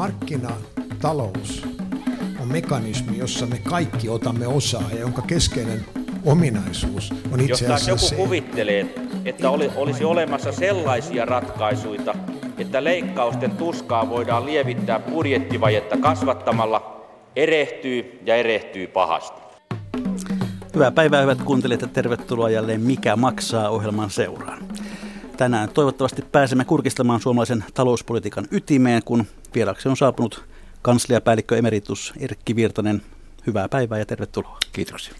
markkinatalous on mekanismi, jossa me kaikki otamme osaa ja jonka keskeinen ominaisuus on itse asiassa joku se, kuvittelee, että oli, olisi olemassa sellaisia ratkaisuja, että leikkausten tuskaa voidaan lievittää budjettivajetta kasvattamalla, erehtyy ja erehtyy pahasti. Hyvää päivää hyvät kuuntelijat ja tervetuloa jälleen Mikä maksaa ohjelman seuraan. Tänään toivottavasti pääsemme kurkistamaan suomalaisen talouspolitiikan ytimeen, kun vieraksi on saapunut kansliapäällikkö emeritus Erkki Virtanen. Hyvää päivää ja tervetuloa. Kiitoksia.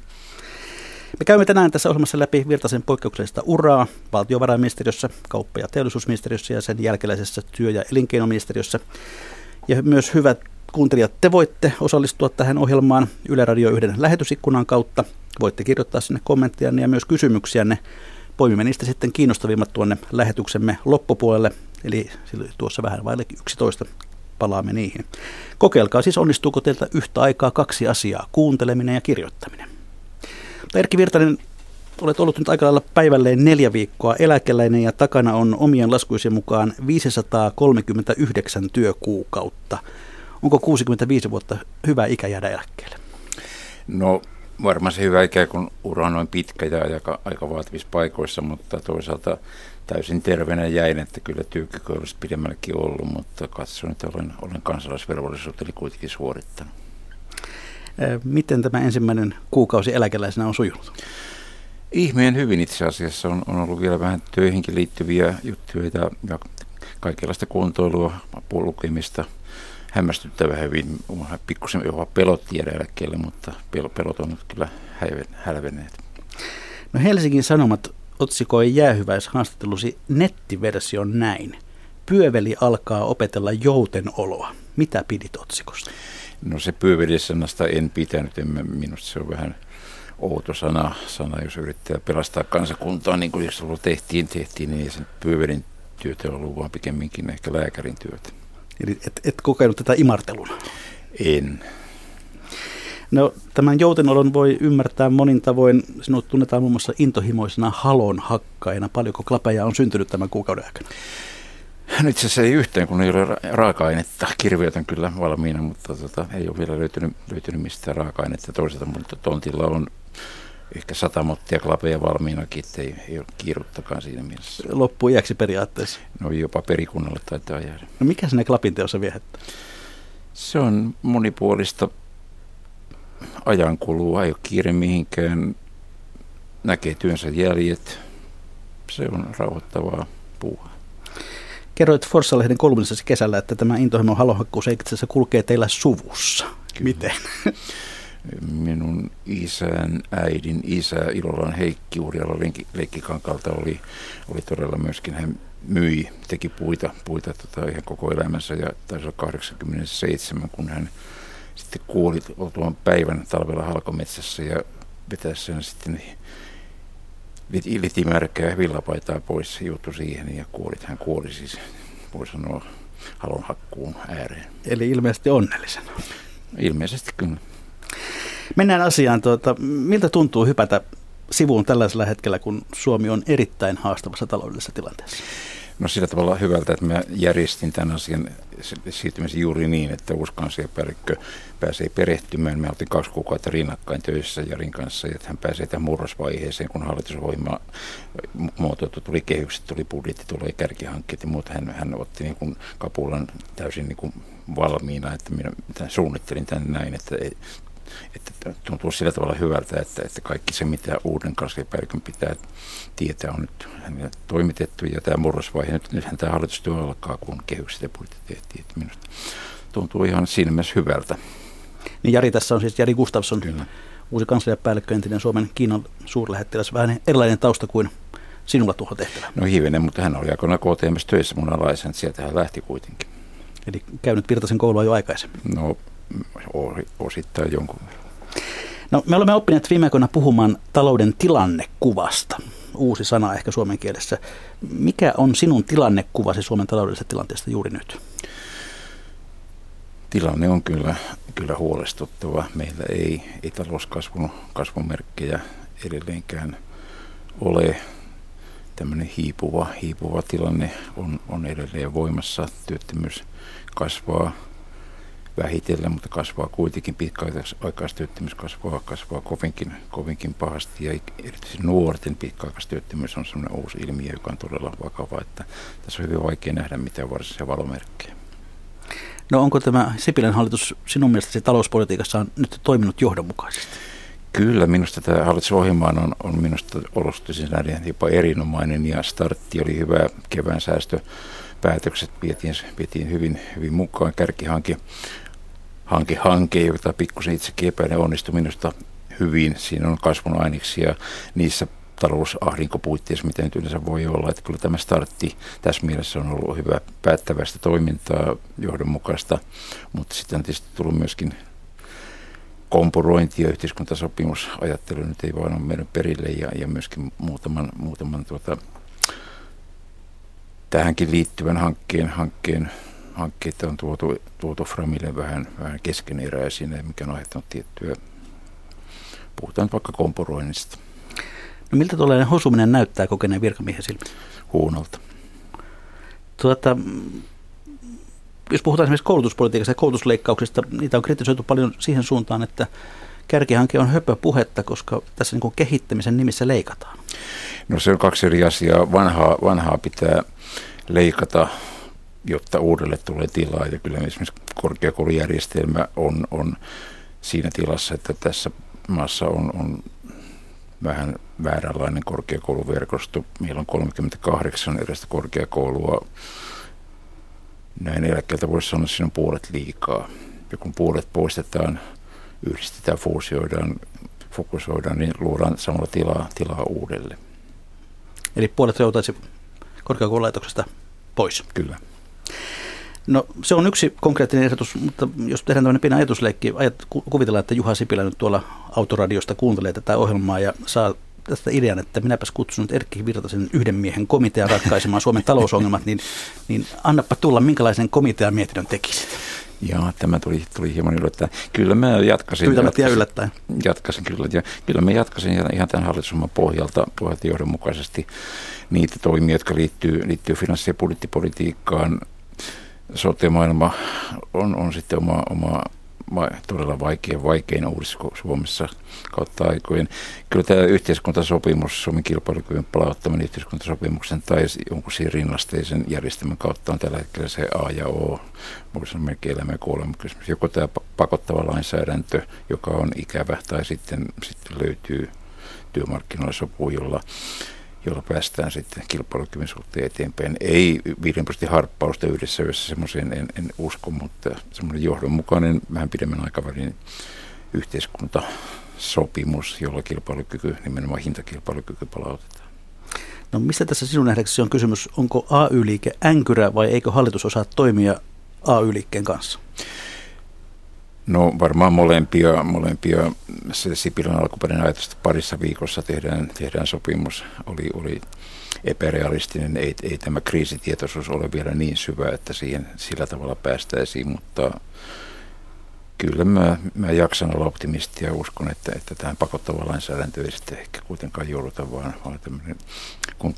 Me käymme tänään tässä ohjelmassa läpi Virtasen poikkeuksellista uraa valtiovarainministeriössä, kauppa- ja teollisuusministeriössä ja sen jälkeläisessä työ- ja elinkeinoministeriössä. Ja myös hyvät kuuntelijat, te voitte osallistua tähän ohjelmaan Yle Radio 1 lähetysikkunan kautta. Voitte kirjoittaa sinne kommenttejanne ja myös kysymyksiänne. Poimimme niistä sitten kiinnostavimmat tuonne lähetyksemme loppupuolelle, eli tuossa vähän vaille 11 palaamme niihin. Kokeilkaa siis, onnistuuko teiltä yhtä aikaa kaksi asiaa, kuunteleminen ja kirjoittaminen. Erkki Virtanen, olet ollut nyt aika lailla päivälleen neljä viikkoa eläkeläinen ja takana on omien laskuisen mukaan 539 työkuukautta. Onko 65 vuotta hyvä ikä jäädä eläkkeelle? No varmaan se hyvä ikä, kun ura on noin pitkä ja aika, aika vaativissa paikoissa, mutta toisaalta täysin terveenä jäin, että kyllä työkyky olisi pidemmällekin ollut, mutta katson, että olen, olen kansalaisvelvollisuuteni kuitenkin suorittanut. Miten tämä ensimmäinen kuukausi eläkeläisenä on sujunut? Ihmeen hyvin itse asiassa on, on ollut vielä vähän töihinkin liittyviä juttuja ja, ja kaikenlaista kuntoilua, lukemista, hämmästyttävä hyvin. Pikkusen jopa pelotti jäädä eläkkeelle, mutta pelot on nyt kyllä hälvenneet. No Helsingin Sanomat otsikoi jäähyväishaastattelusi nettiversion näin. Pyöveli alkaa opetella joutenoloa. Mitä pidit otsikosta? No se pyövelisanasta en pitänyt. En, minusta se on vähän outo sana, sana jos yrittää pelastaa kansakuntaa, niin kuin jos tehtiin, tehtiin, niin ei sen pyövelin työtä ollut, vaan pikemminkin ehkä lääkärin työtä. Eli et, et kokenut tätä imarteluna? En. No, tämän joutenolon voi ymmärtää monin tavoin. Sinut tunnetaan muun muassa intohimoisena halon hakkaina. Paljonko klapeja on syntynyt tämän kuukauden aikana? No itse asiassa ei yhteen, kun ei ole raaka-ainetta. Kirviöt on kyllä valmiina, mutta tota, ei ole vielä löytynyt, löytynyt mistään raaka-ainetta toiselta, mutta tontilla on ehkä sata mottia klapeja valmiinakin, että ei, ole kiiruttakaan siinä mielessä. Loppu iäksi periaatteessa? No jopa perikunnalle taitaa jäädä. No mikä sinne klapin teossa viehättää? Se on monipuolista ajankulua, ei ole kiire mihinkään, näkee työnsä jäljet. Se on rauhoittavaa puuhaa. Kerroit Forssa-lehden kolumnissasi kesällä, että tämä intohimon halohakkuus itse asiassa kulkee teillä suvussa. Kyllä. Miten? Minun isän, äidin isä Ilolan Heikki Urjala Leikkikankalta oli, oli todella myöskin, hän myi, teki puita, puita tota, ihan koko elämänsä ja taisi olla 87, kun hän sitten kuoli oltuaan päivän talvella halkometsässä ja vetäessään sitten litimärkää villapaitaa pois, juuttu siihen ja kuoli. Hän kuoli siis, voi sanoa, halonhakkuun ääreen. Eli ilmeisesti onnellisena. Ilmeisesti kyllä. Mennään asiaan. Tuota, miltä tuntuu hypätä sivuun tällaisella hetkellä, kun Suomi on erittäin haastavassa taloudellisessa tilanteessa? No sillä tavalla hyvältä, että mä järjestin tämän asian siirtymisen juuri niin, että uusi pääsee perehtymään. Me oltiin kaksi kuukautta rinnakkain töissä Jarin kanssa, että hän pääsee tähän murrosvaiheeseen, kun hallitusohjelma muotoiltu, tuli kehykset, tuli budjetti, tuli kärkihankkeet ja muuta. Hän, hän otti niin kuin kapulan täysin niin kuin valmiina, että minä suunnittelin tämän näin, että että tuntuu sillä tavalla hyvältä, että, että kaikki se, mitä uuden kansliapäällikön pitää tietää, on nyt hänelle toimitettu. Ja tämä murrosvaihe, nyt, nythän tämä hallitustyö alkaa, kun kehykset ja budjetti tehtiin. Että minusta tuntuu ihan siinä mielessä hyvältä. Niin Jari, tässä on siis Jari Gustafsson, Kyllä. uusi kansliapäällikkö, entinen Suomen Kiinan suurlähettiläs. Vähän erilainen tausta kuin sinulla tuohon tehtävä. No hivenen, mutta hän oli aikoinaan KTMS töissä mun alaisen, sieltä hän lähti kuitenkin. Eli käynyt Virtasen koulua jo aikaisemmin? No osittain jonkun. No, me olemme oppineet viime aikoina puhumaan talouden tilannekuvasta. Uusi sana ehkä suomen kielessä. Mikä on sinun tilannekuvasi Suomen taloudellisesta tilanteesta juuri nyt? Tilanne on kyllä, kyllä huolestuttava. Meillä ei, ei talouskasvun kasvun merkkejä edelleenkään ole. Tämmöinen hiipuva, hiipuva tilanne on, on edelleen voimassa. Työttömyys kasvaa vähitellen, mutta kasvaa kuitenkin pitkäaikaistyöttömyys kasvaa, kasvaa kovinkin, kovinkin pahasti ja erityisesti nuorten pitkäaikaistyöttömyys on sellainen uusi ilmiö, joka on todella vakava, että tässä on hyvin vaikea nähdä mitään varsinaisia valomerkkejä. No onko tämä Sipilän hallitus sinun mielestäsi talouspolitiikassa on nyt toiminut johdonmukaisesti? Kyllä, minusta tämä hallitusohjelma on, on minusta näiden jopa erinomainen ja startti oli hyvä kevään säästöpäätökset vietiin, vietiin hyvin, hyvin mukaan. Kärkihanke hanke, hanke, jota pikkusen itsekin epäilen onnistui minusta hyvin. Siinä on kasvun aineksia niissä talousahdinkopuitteissa, mitä nyt yleensä voi olla. Että kyllä tämä startti tässä mielessä on ollut hyvä päättävästä toimintaa, johdonmukaista, mutta sitten on tietysti tullut myöskin kompurointi ja yhteiskuntasopimusajattelu nyt ei vaan ole meidän perille ja, ja myöskin muutaman, muutaman tuota, tähänkin liittyvän hankkeen, hankkeen hankkeita on tuotu, tuotu Framille vähän, vähän keskeneräisinä, mikä on aiheuttanut tiettyä, puhutaan vaikka kompuroinnista. No miltä tuollainen hosuminen näyttää kokeneen virkamiehen silmiin? Huunolta. Tuota, jos puhutaan esimerkiksi koulutuspolitiikasta ja koulutusleikkauksista, niitä on kritisoitu paljon siihen suuntaan, että kärkihanke on höpöpuhetta, koska tässä niin kehittämisen nimissä leikataan. No se on kaksi eri asiaa. Vanhaa, vanhaa pitää leikata, jotta uudelle tulee tilaa. Ja kyllä esimerkiksi korkeakoulujärjestelmä on, on siinä tilassa, että tässä maassa on, on vähän vääränlainen korkeakouluverkosto. Meillä on 38 erästä korkeakoulua näin eläkkeeltä voisi sanoa, että siinä on puolet liikaa. Ja kun puolet poistetaan, yhdistetään, fuusioidaan, fokusoidaan, niin luodaan samalla tilaa, tilaa uudelle. Eli puolet joutaisi korkeakoululaitoksesta pois? Kyllä. No se on yksi konkreettinen ehdotus, mutta jos tehdään tämmöinen pieni ajatusleikki, ajat, kuvitellaan, että Juha Sipilä nyt tuolla autoradiosta kuuntelee tätä ohjelmaa ja saa tästä idean, että minäpäs kutsun nyt Erkki Virtasen yhden miehen komitean ratkaisemaan Suomen talousongelmat, niin, niin annapa tulla, minkälaisen komitean mietinnön tekisit? Joo, tämä tuli, tuli hieman yllättäen. Kyllä mä jatkasin. Pyytämättä yllättäen. Jatkasin kyllä. Ja kyllä mä jatkasin ihan tämän hallitusohjelman pohjalta, pohjalta johdonmukaisesti niitä toimia, jotka liittyy, liittyy finanssi- ja budjettipolitiikkaan. Sote-maailma on, on sitten oma, oma todella vaikea, vaikein uudistus Suomessa kautta aikojen. Kyllä tämä yhteiskuntasopimus, Suomen kilpailukyvyn palauttaminen yhteiskuntasopimuksen tai jonkun siinä rinnasteisen järjestelmän kautta on tällä hetkellä se A ja O, voisi sanoa melkein elämä ja kuolema kysymys. Joko tämä pakottava lainsäädäntö, joka on ikävä, tai sitten, sitten löytyy työmarkkinoilla sopu, jolla jolla päästään sitten kilpailukyvyn suhteen eteenpäin. Ei 5 prosentin harppausta yhdessä yössä, semmoiseen en, en usko, mutta semmoinen johdonmukainen vähän pidemmän aikavälin yhteiskuntasopimus, jolla kilpailukyky, nimenomaan hintakilpailukyky palautetaan. No mistä tässä sinun nähdäksesi on kysymys? Onko AY-liike änkyrä vai eikö hallitus osaa toimia AY-liikkeen kanssa? No varmaan molempia, molempia. Se Sipilän alkuperäinen ajatus, että parissa viikossa tehdään, tehdään sopimus, oli, oli epärealistinen. Ei, ei tämä kriisitietoisuus ole vielä niin syvä, että siihen sillä tavalla päästäisiin, mutta kyllä mä, mä jaksan olla optimisti ja uskon, että, että tähän pakottava lainsäädäntö ei sitten ehkä kuitenkaan jouduta, vaan, vaan kun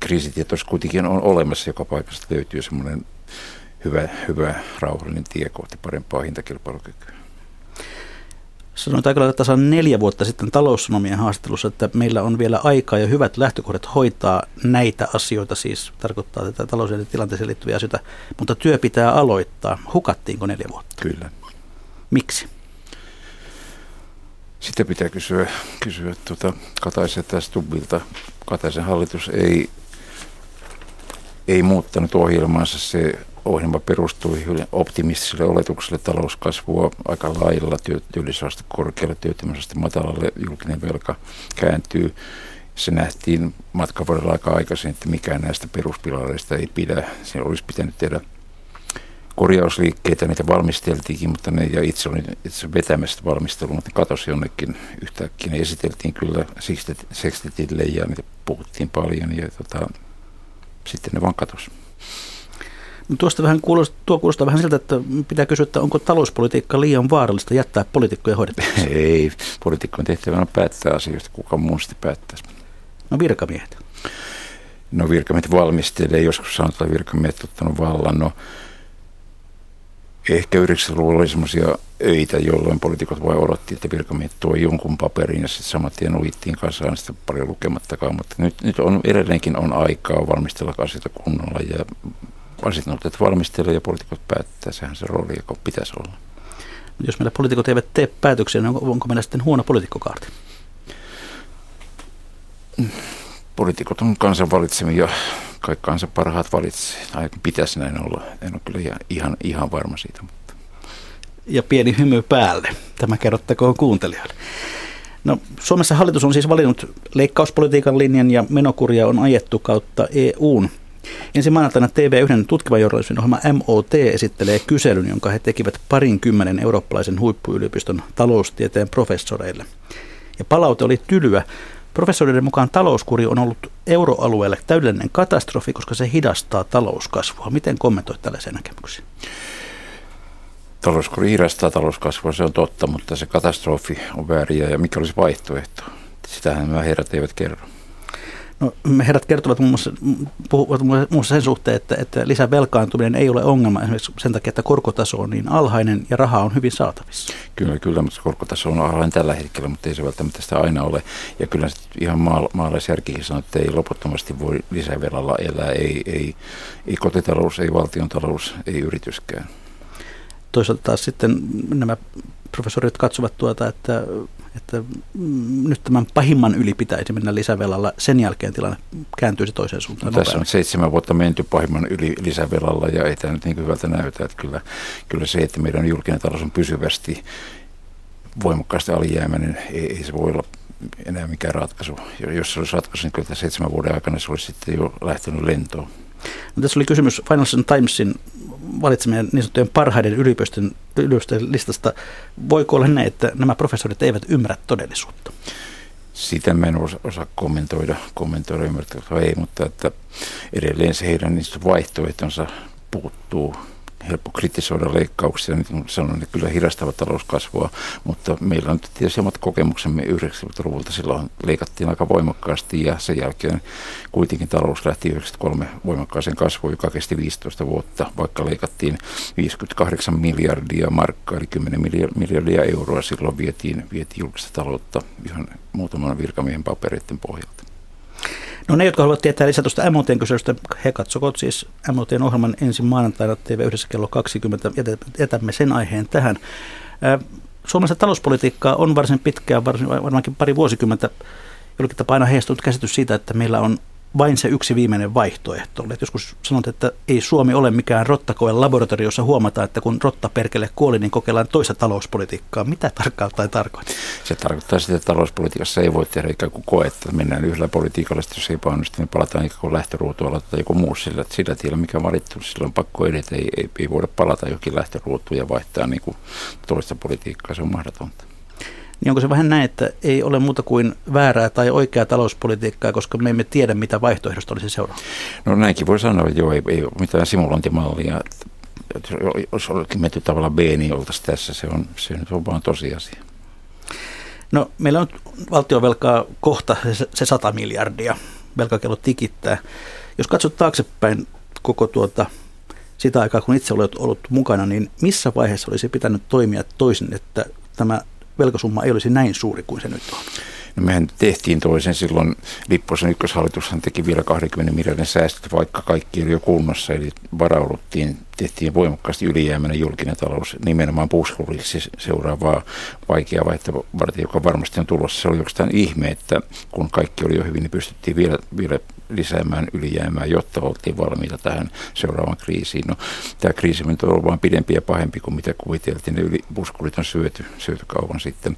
kriisitietoisuus kuitenkin on olemassa, joka paikasta löytyy semmoinen hyvä, hyvä rauhallinen tie kohti parempaa hintakilpailukykyä. Sanoit aika lailla tasan neljä vuotta sitten taloussanomien haastattelussa, että meillä on vielä aikaa ja hyvät lähtökohdat hoitaa näitä asioita, siis tarkoittaa tätä talouden tilanteeseen liittyviä asioita, mutta työ pitää aloittaa. Hukattiinko neljä vuotta? Kyllä. Miksi? Sitä pitää kysyä, kysyä tuota Kataisen tai Stubbilta. Kataisen hallitus ei, ei muuttanut ohjelmaansa. Se ohjelma perustui optimistiselle oletukselle talouskasvua aika lailla, työllisyysaste korkealle, työttömyysaste matalalle, julkinen velka kääntyy. Se nähtiin matkan varrella aika aikaisin, että mikään näistä peruspilareista ei pidä. Se olisi pitänyt tehdä korjausliikkeitä, niitä valmisteltiinkin, mutta ne ja itse olin itse vetämästä valmistelua, mutta katosi jonnekin yhtäkkiä. Ne esiteltiin kyllä Sextetille ja niitä puhuttiin paljon ja tota, sitten ne vaan katosi. No tuosta vähän kuulostaa, tuo kuulostaa vähän siltä, että pitää kysyä, että onko talouspolitiikka liian vaarallista jättää poliitikkoja hoidettavaksi? Ei, poliitikkojen tehtävänä on päättää asioista, kuka muun sitten päättäisi. No virkamiehet? No virkamiehet valmistelee, joskus sanotaan, että virkamiehet ottanut vallan. No, Ehkä 90-luvulla oli semmoisia öitä, jolloin poliitikot voi odotti, että virkamiehet tuo jonkun paperin ja sitten saman tien uittiin kasaan sitä paljon lukemattakaan. Mutta nyt, nyt on, edelleenkin on aikaa valmistella asioita kunnolla ja asiantuntijat valmistelee ja poliitikot päättää. Sehän se rooli, joka pitäisi olla. Jos meillä poliitikot eivät tee päätöksiä, niin onko meillä sitten huono poliitikkokaarti? Poliitikot on kansan valitsemia kai kansan parhaat valitsee. Tai pitäisi näin olla. En ole kyllä ihan, ihan varma siitä. Mutta. Ja pieni hymy päälle. Tämä kerrottakoon kuuntelijoille. No, Suomessa hallitus on siis valinnut leikkauspolitiikan linjan ja menokuria on ajettu kautta EUn. Ensi maanantaina TV1 tutkivan journalismin ohjelma MOT esittelee kyselyn, jonka he tekivät parin kymmenen eurooppalaisen huippuyliopiston taloustieteen professoreille. Ja palaute oli tylyä. Professorien mukaan talouskuri on ollut euroalueelle täydellinen katastrofi, koska se hidastaa talouskasvua. Miten kommentoit tällaisia näkemyksiä? Talouskuri hidastaa talouskasvua, se on totta, mutta se katastrofi on väärin ja mikä olisi vaihtoehto? Sitähän nämä herrat eivät kerro. No, herrat kertovat muun muassa, puhuvat muun muassa sen suhteen, että, että lisävelkaantuminen ei ole ongelma esimerkiksi sen takia, että korkotaso on niin alhainen ja raha on hyvin saatavissa. Kyllä, kyllä, mutta korkotaso on alhainen tällä hetkellä, mutta ei se välttämättä sitä aina ole. Ja kyllä ihan maal- maalaisjärkikin sanoo, että ei loputtomasti voi lisävelalla elää, ei, ei, ei kotitalous, ei valtiontalous, ei yrityskään. Toisaalta taas sitten nämä professorit katsovat tuota, että että mm, nyt tämän pahimman yli pitäisi mennä lisävelalla, sen jälkeen tilanne kääntyisi toiseen suuntaan. No, tässä on seitsemän vuotta menty pahimman yli lisävelalla ja ei tämä nyt niin hyvältä näytä, että kyllä, kyllä se, että meidän julkinen talous on pysyvästi voimakkaasti alijäämäinen, ei, ei se voi olla enää mikään ratkaisu. Jos se olisi ratkaisu, niin kyllä seitsemän vuoden aikana se olisi sitten jo lähtenyt lentoon. No, tässä oli kysymys Financial Timesin valitsemien niin sanottujen parhaiden yliopistojen, yliopistojen listasta. Voiko olla näin, että nämä professorit eivät ymmärrä todellisuutta? Sitä mä en osaa, kommentoida, kommentoida ei, mutta että edelleen se heidän vaihtoehtonsa puuttuu helppo kritisoida leikkauksia, niin kuin sanoin, ne kyllä hidastavat talouskasvua, mutta meillä on tietysti omat kokemuksemme 90-luvulta, silloin leikattiin aika voimakkaasti ja sen jälkeen kuitenkin talous lähti 93 voimakkaaseen kasvuun, joka kesti 15 vuotta, vaikka leikattiin 58 miljardia markkaa, eli 10 miljardia euroa silloin vietiin, vietiin julkista taloutta ihan muutaman virkamiehen papereiden pohjalta. No ne, jotka haluavat tietää lisää tuosta MOTn kyselystä, he katsokot siis MOTn ohjelman ensin maanantaina TV1 kello 20. Jätämme sen aiheen tähän. Suomessa talouspolitiikkaa on varsin pitkään, varsin, varmaankin pari vuosikymmentä jollakin tapaa aina heijastunut käsitys siitä, että meillä on vain se yksi viimeinen vaihtoehto. Et joskus sanot, että ei Suomi ole mikään rottakoen laboratorio, jossa huomataan, että kun rotta perkele kuoli, niin kokeillaan toista talouspolitiikkaa. Mitä tarkoittaa tarkoittaa? Se tarkoittaa sitä, että talouspolitiikassa ei voi tehdä ikään kuin koetta. Mennään yhdellä politiikalla, jos ei epäonnistu, niin palataan ikään kuin lähtöruutuun, aloitetaan joku muu sillä, sillä tiellä, mikä on valittu. Silloin on pakko edetä, ei, ei, ei voida palata jokin lähtöruutuun ja vaihtaa niin kuin toista politiikkaa, se on mahdotonta niin onko se vähän näin, että ei ole muuta kuin väärää tai oikeaa talouspolitiikkaa, koska me emme tiedä, mitä vaihtoehdosta olisi seuraava? No näinkin voi sanoa, että joo, ei, ei ole mitään simulointimallia. Jos olisikin menty tavallaan B, niin oltaisiin tässä. Se on, se on vaan tosiasia. No meillä on valtiovelkaa kohta se 100 miljardia. Velkakello tikittää. Jos katsot taaksepäin koko tuota sitä aikaa, kun itse olet ollut mukana, niin missä vaiheessa olisi pitänyt toimia toisin, että tämä velkasumma ei olisi näin suuri kuin se nyt on? No mehän tehtiin toisen silloin, Lipposen ykköshallitushan teki vielä 20 miljardin säästöt, vaikka kaikki oli jo kunnossa, eli varauduttiin, tehtiin voimakkaasti ylijäämäinen julkinen talous nimenomaan puskuriksi seuraavaa vaikeaa vaihtoa varten, joka varmasti on tulossa. Se oli oikeastaan ihme, että kun kaikki oli jo hyvin, niin pystyttiin vielä, vielä lisäämään ylijäämää, jotta oltiin valmiita tähän seuraavaan kriisiin. No, tämä kriisi on ollut vain pidempi ja pahempi kuin mitä kuviteltiin. Ne yli, puskurit on syöty, syöty kauan sitten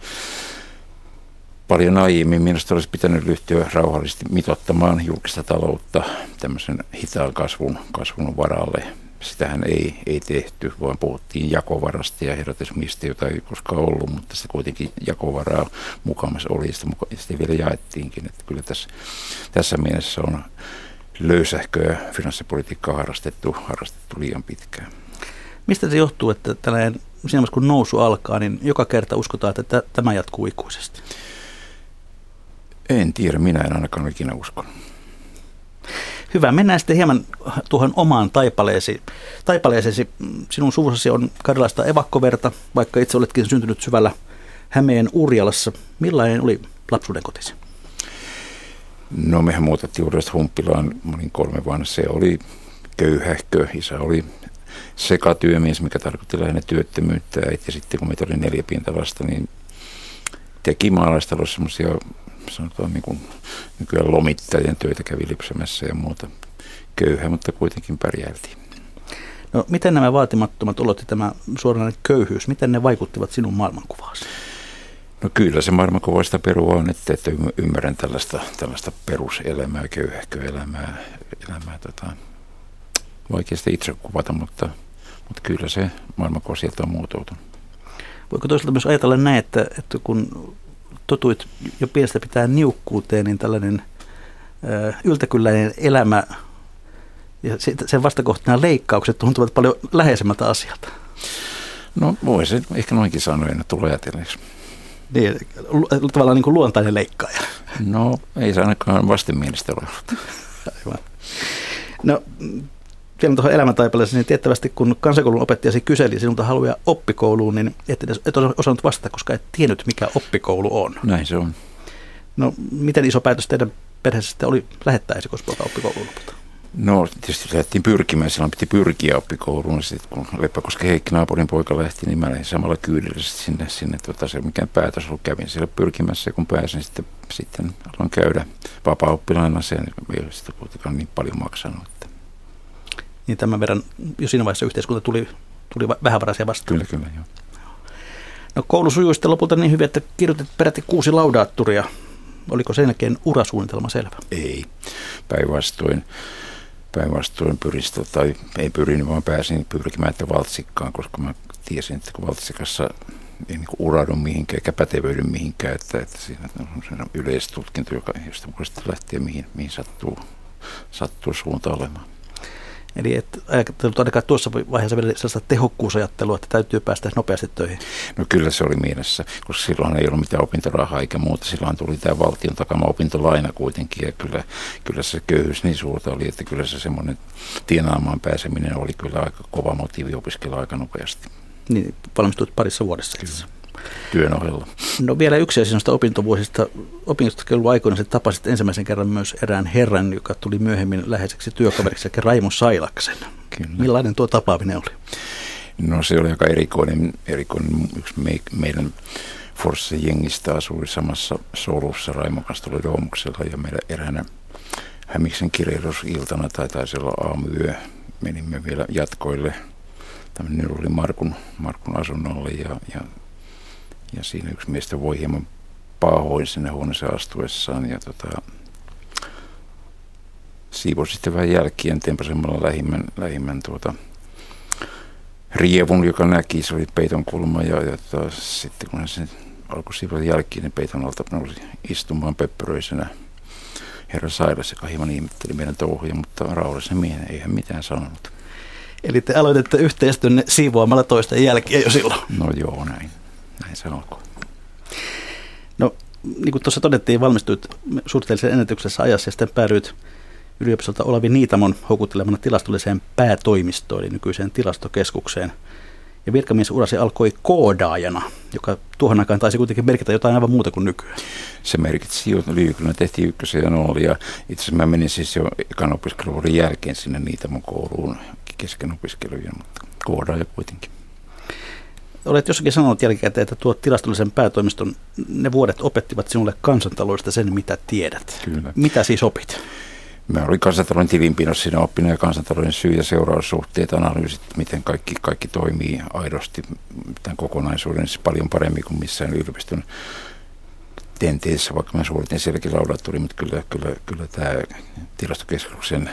paljon aiemmin minusta olisi pitänyt ryhtyä rauhallisesti mitottamaan julkista taloutta tämmöisen hitaan kasvun, kasvun varalle. Sitähän ei, ei tehty, vaan puhuttiin jakovarasta ja herätysmistä, jota ei koskaan ollut, mutta se kuitenkin jakovaraa mukamassa oli ja sitä, sitä vielä jaettiinkin. Että kyllä tässä, tässä mielessä on löysähköä finanssipolitiikkaa harrastettu, harrastettu liian pitkään. Mistä se johtuu, että tällainen siinä kun nousu alkaa, niin joka kerta uskotaan, että tämä jatkuu ikuisesti? En tiedä, minä en ainakaan ikinä uskonut. Hyvä, mennään sitten hieman tuohon omaan taipaleesi. taipaleeseesi. Sinun suvussasi on karjalaista evakkoverta, vaikka itse oletkin syntynyt syvällä Hämeen Urjalassa. Millainen oli lapsuuden kotisi? No mehän muutettiin uudesta Humppilaan, mä olin kolme vuonna. Se oli köyhähkö. Isä oli sekatyömies, mikä tarkoitti lähinnä työttömyyttä. Äiti sitten, kun meitä oli neljä pinta lasta, niin teki maalaistalossa semmoisia sanotaan niin kuin nykyään lomittajien töitä kävi lipsemässä ja muuta. Köyhä, mutta kuitenkin pärjäiltiin. No, miten nämä vaatimattomat olot ja tämä suoranainen köyhyys, miten ne vaikuttivat sinun maailmankuvaasi? No kyllä se maailmankuva sitä perua on, että, että ymmärrän tällaista, tällaista peruselämää, köyhäköelämää, elämää, tota, vaikea sitä itse kuvata, mutta, mutta kyllä se maailmankuva sieltä on muotoutunut. Voiko toisaalta myös ajatella näin, että, että kun totuit jo pienestä pitää niukkuuteen, niin tällainen yltäkylläinen elämä ja sen vastakohtana leikkaukset tuntuvat paljon läheisemmältä asialta. No voisi ehkä noinkin sanoa, että tulee ajatelleeksi. Niin, tavallaan niin kuin luontainen leikkaaja. No ei se ainakaan vastenmielistä ole Aivan. No vielä tuohon elämäntaipaleeseen, niin tiettävästi kun kansakoulun opettajasi kyseli sinulta haluja oppikouluun, niin et, edes, et osannut vastata, koska et tiennyt, mikä oppikoulu on. Näin se on. No, miten iso päätös teidän perheessä sitten oli lähettää esikoispuolta oppikouluun lopulta? No tietysti lähdettiin pyrkimään, silloin piti pyrkiä oppikouluun. Sitten kun Leppäkoski Heikki naapurin poika lähti, niin mä lähdin samalla kyydillä sinne, sinne tota, se mikä päätös ollut. Kävin siellä pyrkimässä ja kun pääsin sitten, sitten aloin käydä vapaa-oppilaina, se ei sitä kuitenkaan niin paljon maksanut niin tämän verran jo siinä vaiheessa yhteiskunta tuli, tuli vähävaraisia vastaan. Kyllä, kyllä, joo. No koulu sujui sitten lopulta niin hyvin, että kirjoitit peräti kuusi laudaatturia. Oliko sen jälkeen urasuunnitelma selvä? Ei, päinvastoin. Päinvastoin pyristä, tai ei pyrin, vaan pääsin pyrkimään että valtsikkaan, koska mä tiesin, että kun valtsikassa ei niin uraudu mihinkään eikä pätevöidy mihinkään, että, että siinä on yleistutkinto, joka, josta voi sitten lähteä mihin, mihin sattuu, sattuu suunta olemaan. Eli et ajatellut ainakaan tuossa vaiheessa vielä sellaista tehokkuusajattelua, että täytyy päästä nopeasti töihin. No kyllä se oli mielessä, koska silloin ei ollut mitään opintorahaa eikä muuta. Silloin tuli tämä valtion takama opintolaina kuitenkin ja kyllä, kyllä se köyhyys niin suurta oli, että kyllä se semmoinen tienaamaan pääseminen oli kyllä aika kova motiivi opiskella aika nopeasti. Niin, valmistuit parissa vuodessa itse työn ohella. No vielä yksi asia noista opintovuosista. Opiskeluaikoina se tapasit ensimmäisen kerran myös erään herran, joka tuli myöhemmin läheiseksi työkaveriksi, eli Raimo Sailaksen. Kyllä. Millainen tuo tapaaminen oli? No se oli aika erikoinen. erikoinen. Yksi me, meidän Forsse jengistä asui samassa solussa. Raimo kanssa tuli Doomuksella ja meidän eräänä Hämiksen kirjoitusiltana tai taisi olla aamuyö. Menimme vielä jatkoille. Tämmöinen oli Markun, Markun asunnolle ja, ja ja siinä yksi miestä voi hieman pahoin sinne huoneeseen astuessaan ja tota, siivosi sitten vähän jälkien tempasemalla lähimmän, lähimmän tuota, rievun, joka näki, se oli peiton kulma ja, ja tota, sitten kun hän sen alkoi siivota jälkiin, niin peiton alta nousi istumaan pöppöröisenä herra Sailas, joka hieman ihmetteli meidän touhuja, mutta rauhallisen miehen ei hän mitään sanonut. Eli te aloititte yhteistyönne siivoamalla toisten jälkiä jo silloin? No joo, näin näin se. No, niin kuin tuossa todettiin, valmistuit suhteellisen ennätyksessä ajassa ja sitten päädyit yliopistolta Olavi Niitamon houkuttelemana tilastolliseen päätoimistoon, eli nykyiseen tilastokeskukseen. Ja virkamiesurasi alkoi koodaajana, joka tuohon aikaan taisi kuitenkin merkitä jotain aivan muuta kuin nykyään. Se merkitsi jo liikunnan tehtiin ykkösen ja nolla. Ja itse asiassa mä menin siis jo ekan opiskeluvuoden jälkeen sinne Niitamon kouluun kesken opiskelujen, mutta koodaaja kuitenkin. Olet jossakin sanonut jälkikäteen, että tuo tilastollisen päätoimiston, ne vuodet opettivat sinulle kansantaloudesta sen, mitä tiedät. Kyllä. Mitä siis opit? Mä olin kansantalouden tilinpidossa siinä oppinut ja kansantalouden syy- ja seuraussuhteet, analyysit, miten kaikki, kaikki toimii aidosti tämän kokonaisuuden siis paljon paremmin kuin missään yliopiston tenteessä, vaikka mä suoritin sielläkin laudattori, mutta kyllä, kyllä, kyllä tämä tilastokeskuksen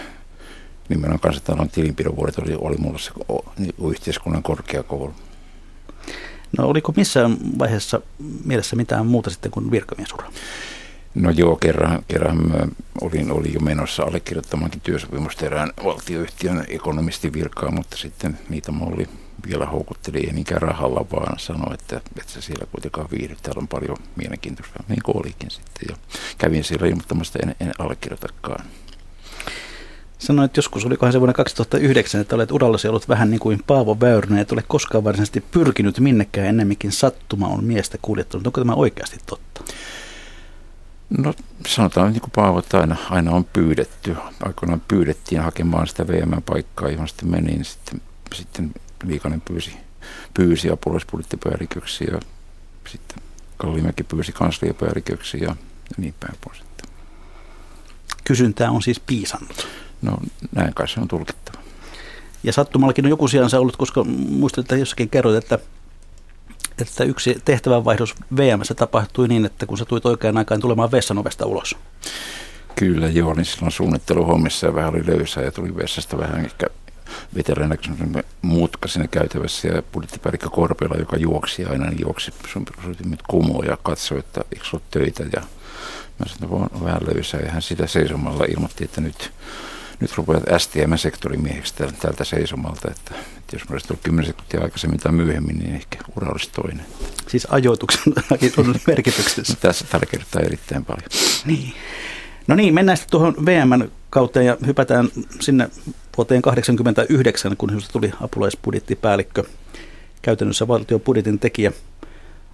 nimenomaan kansantalouden tilinpidon vuodet oli, oli mulle se yhteiskunnan korkeakoulu. No oliko missään vaiheessa mielessä mitään muuta sitten kuin virkamiesura? No joo, kerran, kerran mä olin, olin jo menossa allekirjoittamankin työsopimusta erään valtioyhtiön ekonomistin virkaa, mutta sitten niitä oli vielä houkutteli, ei niinkään rahalla, vaan sanoi, että, että se siellä kuitenkaan viihdy. Täällä on paljon mielenkiintoista, niin kuin olikin sitten. Ja kävin siellä ilmoittamasta, en, en allekirjoitakaan. Sanoit joskus, olikohan se vuonna 2009, että olet urallasi ollut vähän niin kuin Paavo Väyrynen, et ole koskaan varsinaisesti pyrkinyt minnekään ennemminkin sattuma on miestä kuljettanut. Onko tämä oikeasti totta? No sanotaan niin kuin Paavo, että aina, aina on pyydetty. Aikoinaan pyydettiin hakemaan sitä VM-paikkaa, johon sitten meni, niin sitten, sitten Liikanen pyysi, pyysi apulaisbudjettipäälliköksi ja sitten Kallimäki pyysi kansliapäälliköksi ja, ja niin päin pois. Kysyntää on siis piisannut. No näin kai se on tulkittava. Ja sattumallakin on joku sijansa ollut, koska muistat, että jossakin kerroit, että, että yksi tehtävänvaihdos VMssä tapahtui niin, että kun sä tulit oikeaan aikaan tulemaan vessanovesta ulos. Kyllä, joo, niin silloin suunnitteluhommissa ja vähän oli löysää ja tuli vessasta vähän ehkä veteränä mutka siinä käytävässä ja budjettipäällikkö Korpela, joka juoksi aina, niin juoksi sun kumoon ja katsoi, että eikö ole töitä ja mä sanoin, että on vähän löysää ja hän sitä seisomalla ilmoitti, että nyt nyt rupeat STM-sektorimieheksi tältä seisomalta, että, että jos mä olisin tullut 10 sekuntia aikaisemmin tai myöhemmin, niin ehkä ura olisi toinen. Siis ajoituksen on merkityksessä. Tässä tällä kertaa erittäin paljon. Niin. No niin, mennään sitten tuohon VM kautta ja hypätään sinne vuoteen 1989, kun sinusta tuli apulaisbudjettipäällikkö, käytännössä valtion budjetin tekijä.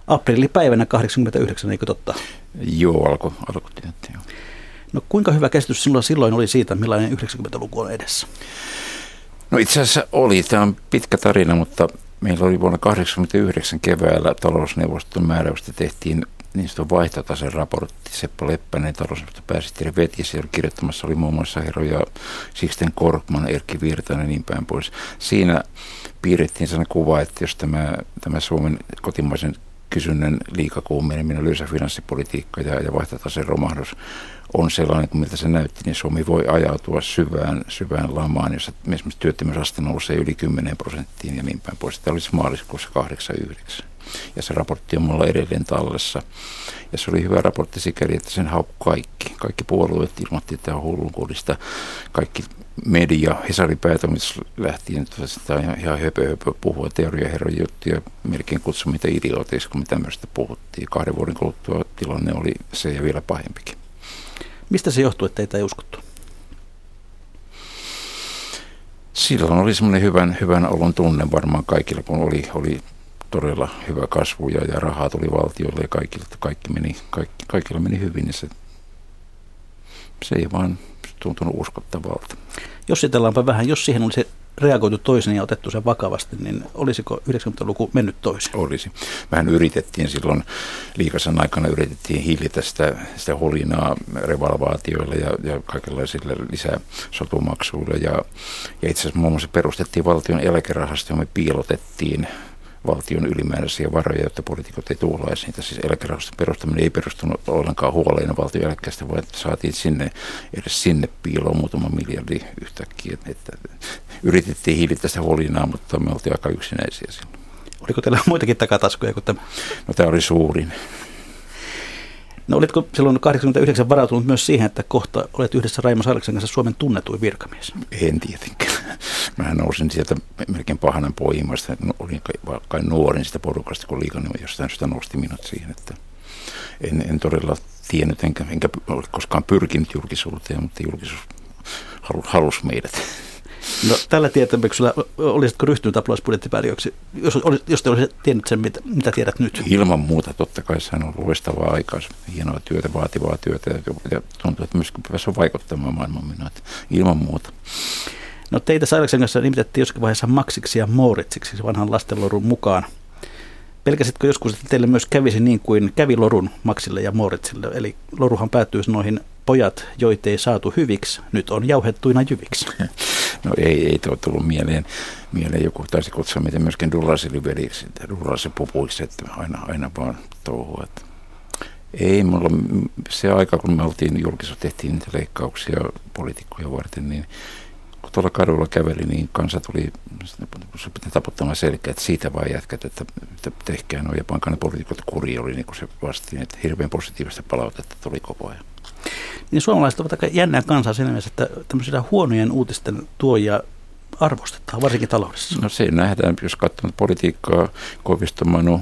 Aprillipäivänä 89, eikö totta? Joo, alkoi alko, joo. No kuinka hyvä käsitys sinulla silloin oli siitä, millainen 90-luku on edessä? No itse asiassa oli. Tämä on pitkä tarina, mutta meillä oli vuonna 1989 keväällä talousneuvoston määräystä tehtiin niin vaihtotasen raportti. Seppo Leppänen, talousneuvoston pääsihteeri veti, siellä kirjoittamassa oli muun muassa herroja Sixten Korkman, Erkki Virtanen ja niin päin pois. Siinä piirrettiin sellainen kuva, että jos tämä, tämä Suomen kotimaisen kysynnän liikakuumeneminen, löysä finanssipolitiikka ja, ja vaihtotaseen romahdus on sellainen kuin miltä se näytti, niin Suomi voi ajautua syvään, syvään lamaan, jossa esimerkiksi työttömyysaste nousee yli 10 prosenttiin ja niin päin pois. Tämä olisi maaliskuussa 89. Ja se raportti on mulla edelleen tallessa. Ja se oli hyvä raportti sikäli, että sen haukku kaikki. Kaikki puolueet ilmoitti, että on. Kaikki media, Hesari päätoimitus lähtien sitä ihan, ihan höpö, höpö puhua teoriaherran juttuja, melkein kutsu mitä idiooteiksi, kun me tämmöistä puhuttiin. Kahden vuoden kuluttua tilanne oli se ja vielä pahempikin. Mistä se johtuu, että teitä ei uskottu? Silloin oli semmoinen hyvän, hyvän olon tunne varmaan kaikilla, kun oli, oli todella hyvä kasvu ja, ja rahaa tuli valtiolle ja kaikille, kaikki meni, kaikki, kaikilla meni hyvin. Niin se, se ei vaan tuntunut uskottavalta. Jos vähän, jos siihen olisi reagoitu toisin ja otettu sen vakavasti, niin olisiko 90-luku mennyt toisin? Olisi. Vähän yritettiin silloin, liikasen aikana yritettiin hillitä sitä, sitä holinaa revalvaatioilla ja, ja kaikenlaisilla lisäsotumaksuilla. Ja, ja itse asiassa muun muassa perustettiin valtion eläkerahasto, me piilotettiin valtion ylimääräisiä varoja, jotta poliitikot ei tuhlaisi niitä. Siis eläkerahaston perustaminen ei perustunut ollenkaan huoleen valtion eläkkeestä, vaan että saatiin sinne, edes sinne piiloon muutama miljardi yhtäkkiä. Että yritettiin hillitä sitä holinaa, mutta me oltiin aika yksinäisiä silloin. Oliko teillä muitakin takataskuja kuin tämä? No tämä oli suurin. No olitko silloin 89 varautunut myös siihen, että kohta olet yhdessä Raimo Sarksen kanssa Suomen tunnetuin virkamies? En tietenkään. Mä nousin sieltä melkein pahanan poimasta. Olin kai, nuorin sitä porukasta, kun liikannut jostain sitä nosti minut siihen. Että en, en todella tiennyt, enkä, enkä ole koskaan pyrkinyt julkisuuteen, mutta julkisuus halusi meidät. No, tällä tietämyksellä olisitko ryhtynyt apulaisbudjettipäälliköksi, jos, jos te olisitte tiennyt sen, mitä, mitä tiedät nyt? Ilman muuta, totta kai sehän on loistavaa aikaa, hienoa työtä, vaativaa työtä ja tuntuu, että myöskin pääsee vaikuttamaan maailman Ilman muuta. No teitä Sailaksen kanssa nimitettiin jossakin vaiheessa Maksiksi ja Mooritsiksi vanhan lastenlorun mukaan. Pelkäsitkö joskus, että teille myös kävisi niin kuin kävi Lorun Maksille ja Mooritsille? Eli Loruhan päättyy noihin pojat, joita ei saatu hyviksi, nyt on jauhettuina jyviksi. No ei, ei tuo tullut mieleen. Mieleen joku taisi kutsua miten myöskin Dullasi veliksi, Dullasi pupuiksi, että aina, aina vaan touhua. Ei mulla, se aika kun me oltiin julkisuus, tehtiin niitä leikkauksia poliitikkoja varten, niin kun tuolla kadulla käveli, niin kansa tuli taputtamaan selkeä, että siitä vaan jätkät, että, että tehkää nuo ja pankaa ne poliitikot kuri, oli niin kuin se vastiin, että hirveän positiivista palautetta tuli koko ajan. Niin suomalaiset ovat aika jännää kansaa siinä mielessä, että tämmöisiä huonojen uutisten tuojia arvostetaan, varsinkin taloudessa. No se nähdään, jos katsoo politiikkaa, Koivisto Manu,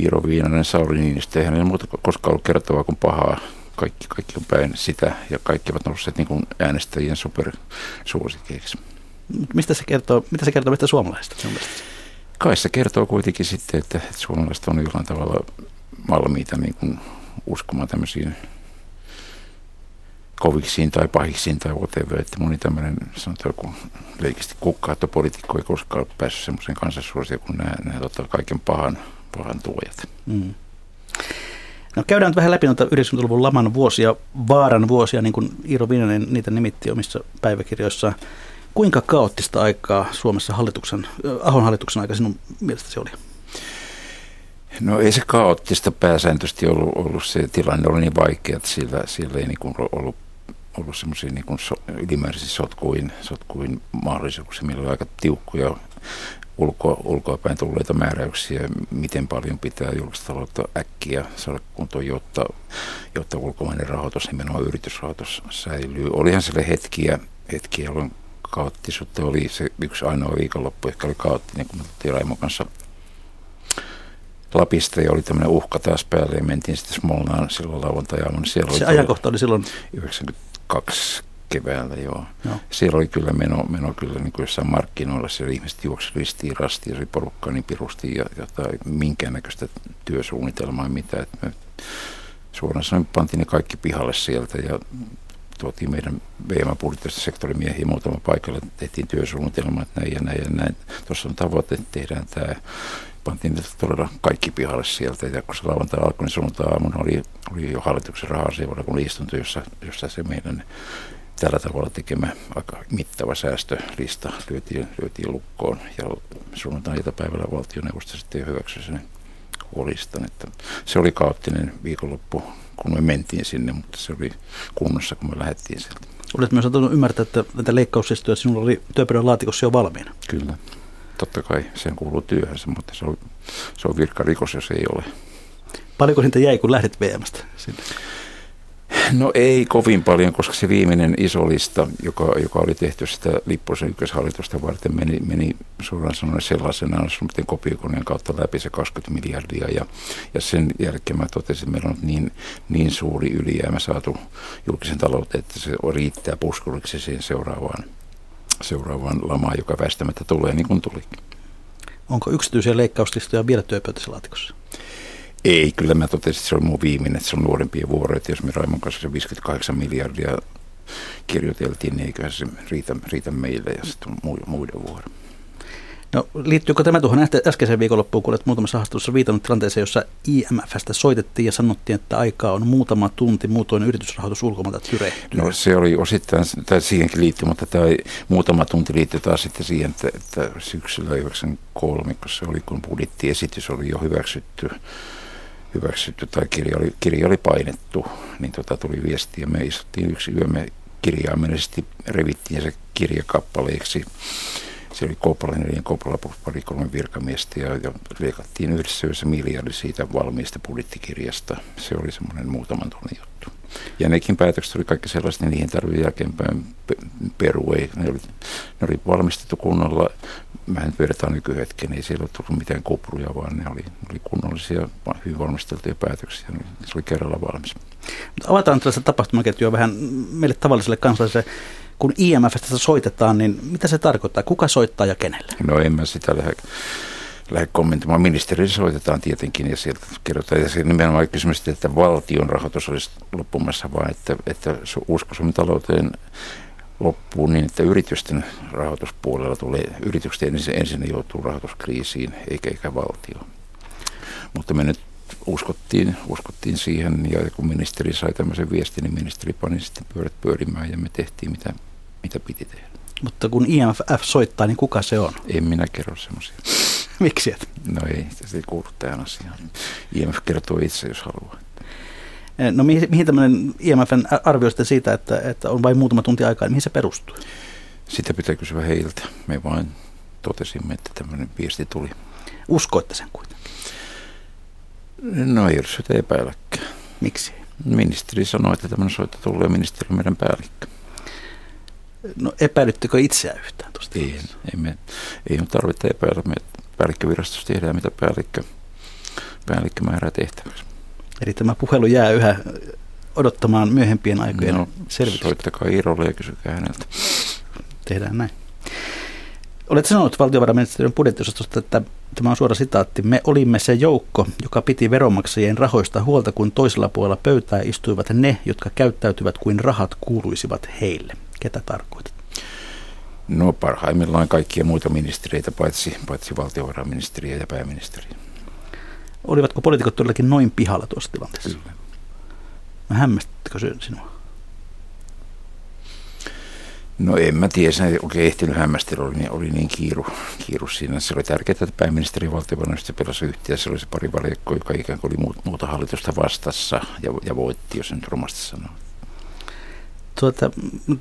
Iiro Viinanen, Sauli Niinistö, eihän ne muuta koskaan ollut kertovaa kuin pahaa kaikki, kaikki on päin sitä ja kaikki ovat nousseet niin kuin äänestäjien supersuosikeiksi. Mistä se kertoo, mitä se kertoo mistä suomalaisista Kai se kertoo kuitenkin sitten, että, että suomalaiset on jollain tavalla valmiita niin kuin uskomaan tämmöisiin koviksiin tai pahiksiin tai whatever, että moni tämmöinen sanotaan joku leikisti kukkaattopolitiikko ei koskaan ole päässyt semmoisen kansansuosioon kuin nämä, nämä tota, kaiken pahan, pahan tuojat. Mm. No käydään nyt vähän läpi noita 90-luvun laman vuosia, vaaran vuosia, niin kuin Iiro Viinanen niitä nimitti omissa päiväkirjoissaan. Kuinka kaoottista aikaa Suomessa hallituksen, Ahon hallituksen aika sinun mielestäsi oli? No ei se kaoottista pääsääntöisesti ollut, ollut se tilanne, oli niin vaikea, että siellä, siellä ei niin ollut, ollut semmoisia niin so, ylimääräisiä sotkuin, sotkuin mahdollisuuksia, millä oli aika tiukkoja ulko, ulkoapäin tulleita määräyksiä, miten paljon pitää julkista taloutta äkkiä saada kuntoon, jotta, jotta ulkomainen rahoitus, nimenomaan yritysrahoitus säilyy. Olihan sille hetkiä, hetkiä jolloin kaoottisuutta oli se yksi ainoa viikonloppu, ehkä oli kaoottinen, kun me tultiin Raimon kanssa Lapista ja oli tämmöinen uhka taas päälle ja mentiin sitten Smolnaan silloin lauantai Siellä se ajankohta oli silloin? 92 keväällä, joo. joo. Siellä oli kyllä meno, meno kyllä niin kuin jossain markkinoilla, siellä ihmiset juoksivat ristiin rastiin, se porukka niin pirusti ja jotain minkäännäköistä työsuunnitelmaa, mitä, että me suoraan sanoen pantiin ne kaikki pihalle sieltä ja tuotiin meidän VM-budjettista sektorimiehiä muutama paikalla, tehtiin työsuunnitelma, että näin ja näin ja näin. Tuossa on tavoite, että tehdään tämä pantiin todella kaikki pihalle sieltä. Ja kun se lauantai alkoi, niin sunnuntai aamuna oli, oli jo hallituksen raha kun istunto, jossa, jossa se meidän tällä tavalla tekemä aika mittava säästölista lyötiin, lyötiin lukkoon. Ja sunnuntai-iltapäivällä valtioneuvosto sitten hyväksyi sen huolistan. Että se oli kaoottinen viikonloppu, kun me mentiin sinne, mutta se oli kunnossa, kun me lähdettiin sieltä. Olet myös antanut ymmärtää, että näitä leikkauslistoja sinulla oli työpöydän laatikossa jo valmiina. Kyllä. Totta kai sen kuuluu työhönsä, mutta se on, se on virkarikos, jos ei ole. Paljonko niitä jäi, kun lähdit VMstä sinne? No ei kovin paljon, koska se viimeinen iso lista, joka, joka oli tehty sitä Lipposen ykköshallitusta varten, meni, meni suoraan sanoen sellaisena miten kopiokoneen kautta läpi se 20 miljardia. Ja, ja sen jälkeen mä totesin, että meillä on niin, niin suuri ylijäämä saatu julkisen talouteen, että se riittää puskuriksi siihen seuraavaan, seuraavaan lamaan, joka väistämättä tulee niin kuin tulikin. Onko yksityisiä leikkauslistoja vielä työpöytässä laatikossa? Ei, kyllä mä totesin, että se oli mun viimeinen, että se on nuorempia vuoroja, että jos me Raimon kanssa se 58 miljardia kirjoiteltiin, niin eiköhän se riitä, riitä meille ja sitten muiden vuoro. No liittyykö tämä tuohon äskeiseen viikonloppuun, kun olet muutamassa haastattelussa viitannut tilanteeseen, jossa IMFstä soitettiin ja sanottiin, että aikaa on muutama tunti, muutoin yritysrahoitus ulkomailta tyrehtyy? No se oli osittain, tai siihenkin liittyy, mutta tämä muutama tunti liittyy taas sitten siihen, että, että syksyllä 93, kun se oli, kun budjettiesitys oli jo hyväksytty, hyväksytty tai kirja oli, kirja oli painettu, niin tota tuli viesti ja me istuttiin yksi yö, me kirjaimellisesti revittiin se kirjakappaleeksi. Se oli Koopalainen ja Koopala pari kolme virkamiestä ja, ja leikattiin yhdessä yössä miljardi siitä valmiista budjettikirjasta. Se oli semmoinen muutaman tunnin juttu. Ja nekin päätökset oli kaikki sellaiset, niin niihin tarvii jälkeenpäin perua. Ne oli, ne oli valmistettu kunnolla. Vähän pyydetään nykyhetken, ei siellä ole tullut mitään kupruja, vaan ne oli, oli kunnollisia, hyvin valmisteltuja päätöksiä. Se oli kerralla valmis. Avataan tällaista tapahtumaketjua vähän meille tavalliselle kansalaiselle kun IMFstä soitetaan, niin mitä se tarkoittaa? Kuka soittaa ja kenelle? No en mä sitä lähde, lähde kommentoimaan. Ministerille soitetaan tietenkin ja sieltä kerrotaan. Ja se nimenomaan kysymys, että valtion rahoitus olisi loppumassa, vaan että, että usko Suomen talouteen loppuu niin, että yritysten rahoituspuolella tulee, yritykset ensin, ensin joutuu rahoituskriisiin, eikä, eikä valtio. Mutta me nyt uskottiin, uskottiin siihen ja kun ministeri sai tämmöisen viestin, niin ministeri pani sitten pyörät pyörimään ja me tehtiin mitä, mitä piti tehdä. Mutta kun IMF soittaa, niin kuka se on? En minä kerro semmoisia. Miksi et? No ei, se ei kuulu tähän asiaan. IMF kertoo itse, jos haluaa. Eh, no mihin, mihin tämmöinen IMFn arvio sitten siitä, että, että on vain muutama tunti aikaa, niin mihin se perustuu? Sitä pitää kysyä heiltä. Me vain totesimme, että tämmöinen viesti tuli. Uskoitte sen kuitenkin? No ei sitä epäilläkään. Miksi? Ministeri sanoi, että tämmöinen soitto tulee ministeri meidän päällikkö. No epäilyttekö itseä yhtään tuosta? Ei, ei, me, ei ole tarvitse epäillä. Me päällikkövirastossa tehdään, mitä päällikkö, päällikkö määrää tehtäväksi. Eli tämä puhelu jää yhä odottamaan myöhempien aikojen no, selvitystä. Soittakaa Iirolle ja kysykää häneltä. Tehdään näin. Olet sanonut valtiovarainministeriön budjettiosastosta, että tämä on suora sitaatti, me olimme se joukko, joka piti veronmaksajien rahoista huolta, kun toisella puolella pöytää istuivat ne, jotka käyttäytyvät kuin rahat kuuluisivat heille. Ketä tarkoitit? No parhaimmillaan kaikkia muita ministeriöitä, paitsi, paitsi valtiovarainministeriä ja pääministeriä. Olivatko poliitikot todellakin noin pihalla tuossa tilanteessa? Kyllä. No hämmästittekö se sinua? No en mä tiedä, se oikein ehtinyt hämmästellä, oli, niin, oli niin kiiru, kiiru siinä. Se oli tärkeää, että pääministeri ja valtiovarainministeri pelasi yhteen. Se oli se pari valjakko, joka ikään kuin oli muuta hallitusta vastassa ja, ja voitti, jos nyt romasti sanoo. Tuota,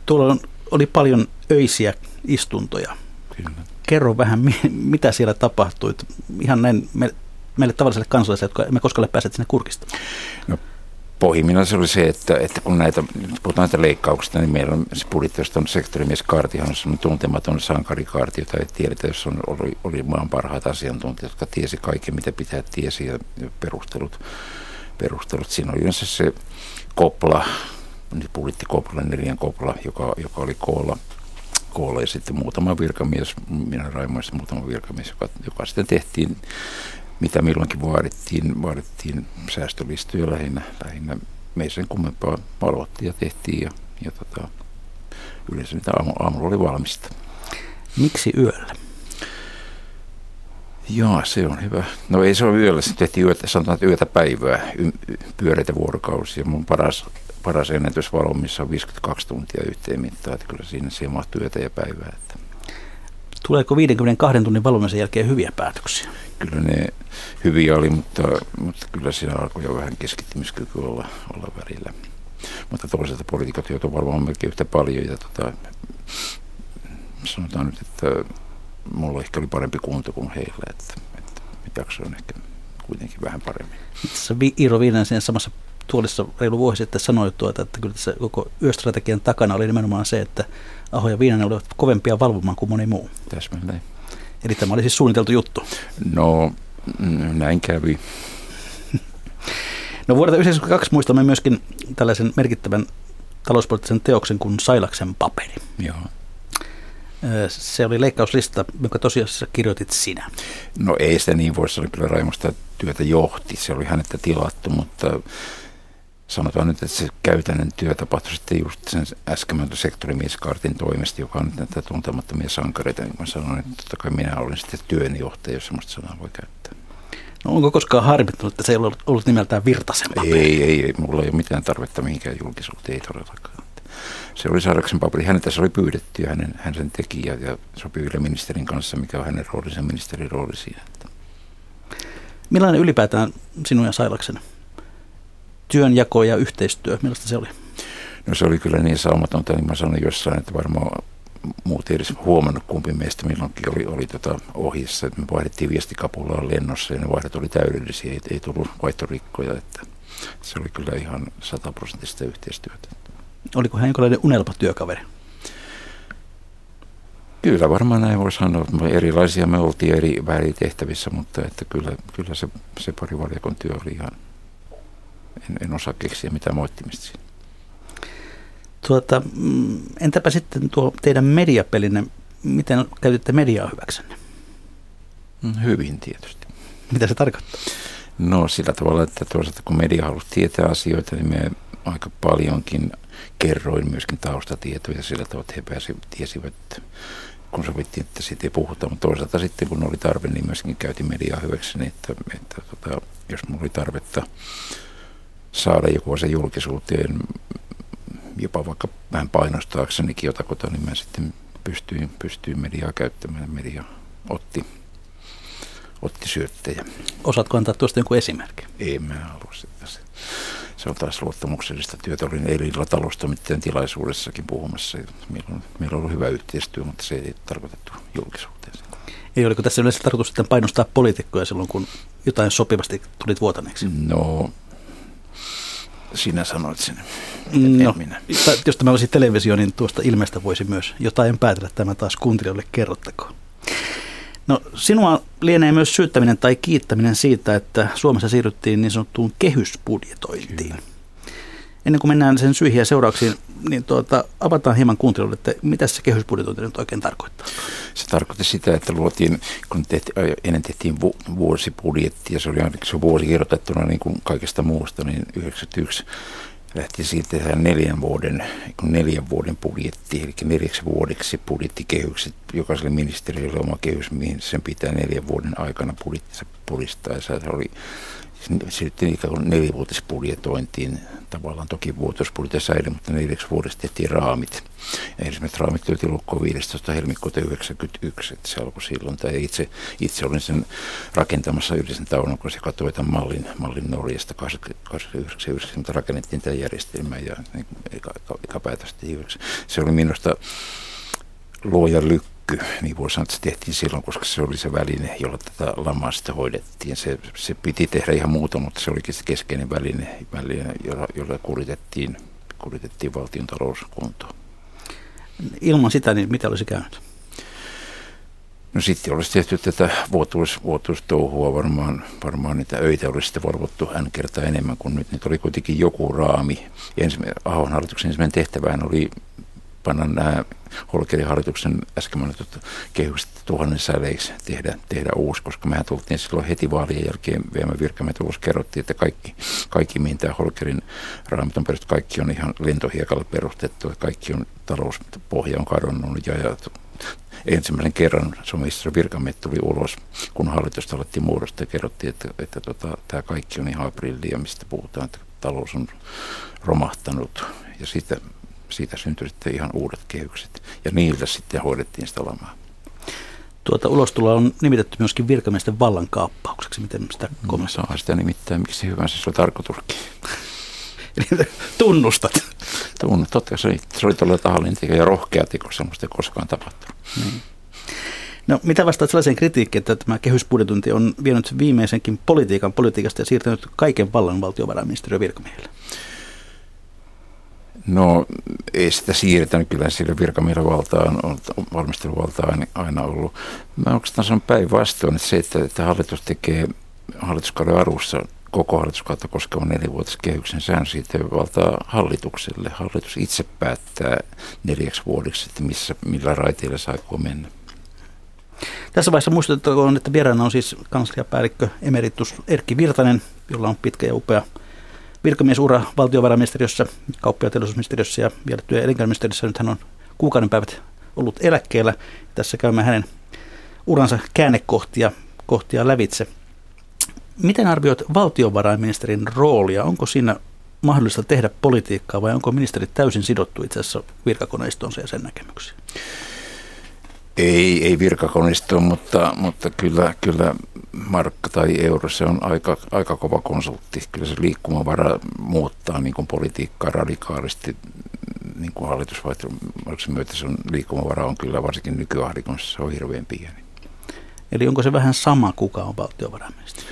tuolla oli paljon öisiä istuntoja. Kyllä. Kerro vähän, mitä siellä tapahtui. Ihan näin me, meille tavalliselle kansalaisille, jotka emme koskaan ole päässeet sinne kurkistamaan. No pohjimmillaan se oli se, että, että kun näitä, puhutaan näitä leikkauksista, niin meillä on se budjettiosta on sektorimies Kaartihan on tuntematon sankarikaarti, jota ei tiedetä, jos on, oli, oli maan parhaat asiantuntijat, jotka tiesi kaiken, mitä pitää tiesi ja perustelut. perustelut. Siinä oli yleensä se kopla, budjetti kopla, neljän kopla, joka, joka oli koolla koolla ja sitten muutama virkamies, minä Raimoissa muutama virkamies, joka, joka sitten tehtiin mitä milloinkin vaadittiin, vaadittiin säästölistoja lähinnä, lähinnä me sen kummempaa valvottiin ja tehtiin ja, ja tota, yleensä mitä aamu, aamulla oli valmista. Miksi yöllä? Joo, se on hyvä. No ei se ole yöllä, se tehtiin yötä, sanotaan, että yötä päivää, pyöreitä vuorokausia. Mun paras, paras ennätys valomissa on 52 tuntia yhteen mittaan, että kyllä siinä siihen mahtuu yötä ja päivää. Että. Tuleeko 52 tunnin valvomisen jälkeen hyviä päätöksiä? Kyllä ne hyviä oli, mutta, mutta kyllä siinä alkoi jo vähän keskittymiskyky olla, olla välillä. Mutta toisaalta poliitikot joutuivat valvomaan melkein yhtä paljon ja tota, sanotaan nyt, että mulla ehkä oli parempi kunto kuin heillä, että, että jaksoin ehkä kuitenkin vähän paremmin. Tässä Iiro Viinanen samassa tuolissa reilu vuosi sitten sanoi, tuota, että kyllä tässä koko yöstrategian takana oli nimenomaan se, että Aho ja Viinanen olivat kovempia valvomaan kuin moni muu. Täsmälleen. Eli tämä oli siis suunniteltu juttu. No, näin kävi. No vuodelta 1992 muistamme myöskin tällaisen merkittävän talouspoliittisen teoksen kuin Sailaksen paperi. Joo. Se oli leikkauslista, jonka tosiasiassa kirjoitit sinä. No ei sitä niin voi, se oli kyllä Raimosta työtä johti. Se oli hänettä tilattu, mutta sanotaan nyt, että se käytännön työ tapahtui sitten just sen äsken sektorimieskartin toimesta, joka on nyt näitä tuntemattomia sankareita. Niin mä sanoin, että totta kai minä olin sitten työnjohtaja, jos sellaista sanaa voi käyttää. No onko koskaan harmittunut, että se ei ollut, ollut nimeltään Virtasen paperi? Ei, ei, ei, mulla ei ole mitään tarvetta mihinkään julkisuuteen, ei todellakaan. Se oli Saraksen paperi. Häneltä se oli pyydetty ja hänen, hän sen teki ja, ja sopii Yle ministerin kanssa, mikä on hänen roolinsa, ministerin rooli siinä. Millainen ylipäätään sinun ja Sailaksen työnjako ja yhteistyö, millaista se oli? No se oli kyllä niin saumatonta, niin mä sanoin jossain, että varmaan muut ei edes huomannut, kumpi meistä milloinkin oli, oli tota ohjassa. Me vaihdettiin viestikapulaa lennossa ja ne vaihdot oli täydellisiä, ei, ei tullut vaihtorikkoja. Että se oli kyllä ihan sataprosenttista yhteistyötä. Oliko hän jonkinlainen unelmatyökaveri? Kyllä varmaan näin voi sanoa. Erilaisia me oltiin eri tehtävissä, mutta että kyllä, kyllä se, se parivaljakon työ oli ihan, en, en osaa keksiä mitään moittimista siinä. Tuota, mm, entäpä sitten tuo teidän mediapelinne, miten käytitte mediaa hyväksenne? Mm, hyvin tietysti. Mitä se tarkoittaa? No sillä tavalla, että toisaalta kun media halusi tietää asioita, niin me aika paljonkin kerroin myöskin taustatietoja sillä tavalla, että he pääsi, tiesivät, kun sovittiin, että siitä ei puhuta, mutta toisaalta sitten kun oli tarve, niin myöskin käytin mediaa hyväkseni, että, että tota, jos mulla oli tarvetta saada joku asia julkisuuteen, jopa vaikka vähän painostaaksenikin jotakota, niin mä sitten pystyin, pystyin mediaa käyttämään. Media otti, otti syöttejä. Osaatko antaa tuosta jonkun esimerkki? Ei mä halua sitä. Se on taas luottamuksellista työtä. Olin eilen taloustoimittajan tilaisuudessakin puhumassa. Meillä on, meillä on ollut hyvä yhteistyö, mutta se ei tarkoitettu julkisuuteen. Ei, oliko tässä yleensä tarkoitus sitten painostaa poliitikkoja silloin, kun jotain sopivasti tulit vuotaneeksi? No, sinä sanoit sen. No, minä. Jos tämä olisi televisio, niin tuosta ilmeistä voisi myös jotain päätellä. Tämä taas kuuntelijoille kerrottakoon. No, sinua lienee myös syyttäminen tai kiittäminen siitä, että Suomessa siirryttiin niin sanottuun kehysbudjetointiin. Kyllä. Ennen kuin mennään sen syihin ja seurauksiin, niin tuota, avataan hieman kuuntelijoille, että mitä se kehysbudjetointi nyt oikein tarkoittaa? Se tarkoitti sitä, että luotiin, kun tehti, ennen tehtiin vuosibudjetti ja se oli ainakin se vuosi irrotettuna niin kuin kaikesta muusta, niin 91 lähti siitä tehdä neljän vuoden, neljän vuoden budjetti, eli neljäksi vuodeksi budjettikehykset, jokaiselle ministeriölle oma kehys, mihin sen pitää neljän vuoden aikana budjettinsa puristaa. Ja se oli sitten ikään kuin nelivuotisbudjetointiin, tavallaan toki vuotisbudjetti säilyi, mutta neljäksi vuodesta tehtiin raamit. Ja ensimmäiset raamit löytiin lukkoon 15. helmikuuta 1991, että se alkoi silloin. Tai itse, itse olin sen rakentamassa yhdessä tauon, kun se katsoi tämän mallin, mallin Norjasta 89 mutta rakennettiin tämä järjestelmä ja niin, eka, eka, eka Se oli minusta luoja lykkä kyky, niin voi sanoa, että se tehtiin silloin, koska se oli se väline, jolla tätä lamaa sitten hoidettiin. Se, se piti tehdä ihan muuta, mutta se olikin se keskeinen väline, väline jolla, jolla kuritettiin, kuritettiin valtion talouskuntoon. Ilman sitä, niin mitä olisi käynyt? No sitten olisi tehty tätä vuotuis, vuotuistouhua varmaan, varmaan niitä öitä olisi sitten valvottu n kertaa enemmän kuin nyt. Nyt oli kuitenkin joku raami. Ja ensimmäinen, Ahon hallituksen ensimmäinen tehtävään oli panna nämä Holkerin hallituksen äsken mainitut kehykset tuhannen säleiksi tehdä, tehdä uusi, koska mehän tultiin silloin heti vaalien jälkeen VM virkamiehet ulos kerrottiin, että kaikki, kaikki mihin tämä Holkerin raamit on perustettu, kaikki on ihan lentohiekalla perustettu, kaikki on talouspohja on kadonnut ja, ja ensimmäisen kerran Suomen virkamiehet tuli ulos, kun hallitusta alettiin muodostaa ja kerrottiin, että, että, tota, tämä kaikki on ihan aprillia, mistä puhutaan, että talous on romahtanut ja siitä siitä syntyi sitten ihan uudet kehykset. Ja niiltä sitten hoidettiin sitä lamaa. Tuota ulostuloa on nimitetty myöskin virkamiesten vallankaappaukseksi. Miten sitä kommentoit? Saa sitä nimittäin, miksi hyvänsä se on tarkoituskin. Tunnustat. Tunnustat, totta se, se oli todella tahallinen ja rohkea teko, semmoista ei koskaan tapahtunut. Niin. No mitä vastaat sellaiseen kritiikkiin, että tämä kehysbudjetunti on vienyt viimeisenkin politiikan politiikasta ja siirtänyt kaiken vallan valtiovarainministeriön virkamiehelle? No ei sitä siirretä, kyllä sillä virkamiehen valtaan on valmisteluvalta aina, ollut. Mä oikeastaan sanon päinvastoin, että se, että, että hallitus tekee hallituskauden alussa koko hallituskautta koskevan nelivuotiskehyksen sään siitä valtaa hallitukselle. Hallitus itse päättää neljäksi vuodeksi, että missä, millä raiteilla saa mennä. Tässä vaiheessa muistettakoon, että vieraana on siis kansliapäällikkö emeritus Erkki Virtanen, jolla on pitkä ja upea virkamiesura valtiovarainministeriössä, kauppa- ja teollisuusministeriössä ja vielä työ- ja elinkeinoministeriössä. Nyt hän on kuukauden päivät ollut eläkkeellä. Tässä käymme hänen uransa käännekohtia kohtia lävitse. Miten arvioit valtiovarainministerin roolia? Onko siinä mahdollista tehdä politiikkaa vai onko ministerit täysin sidottu itse asiassa virkakoneistonsa ja sen näkemyksiin? Ei, ei virkakoneistoon, mutta, mutta kyllä, kyllä markka tai euro, se on aika, aika kova konsultti. Kyllä se liikkumavara muuttaa niin politiikkaa radikaalisti niin kuin hallitusvaihtoehdon myötä se on, liikkumavara on kyllä varsinkin nykyahdikossa, se on hirveän pieni. Eli onko se vähän sama, kuka on valtiovarainministeri?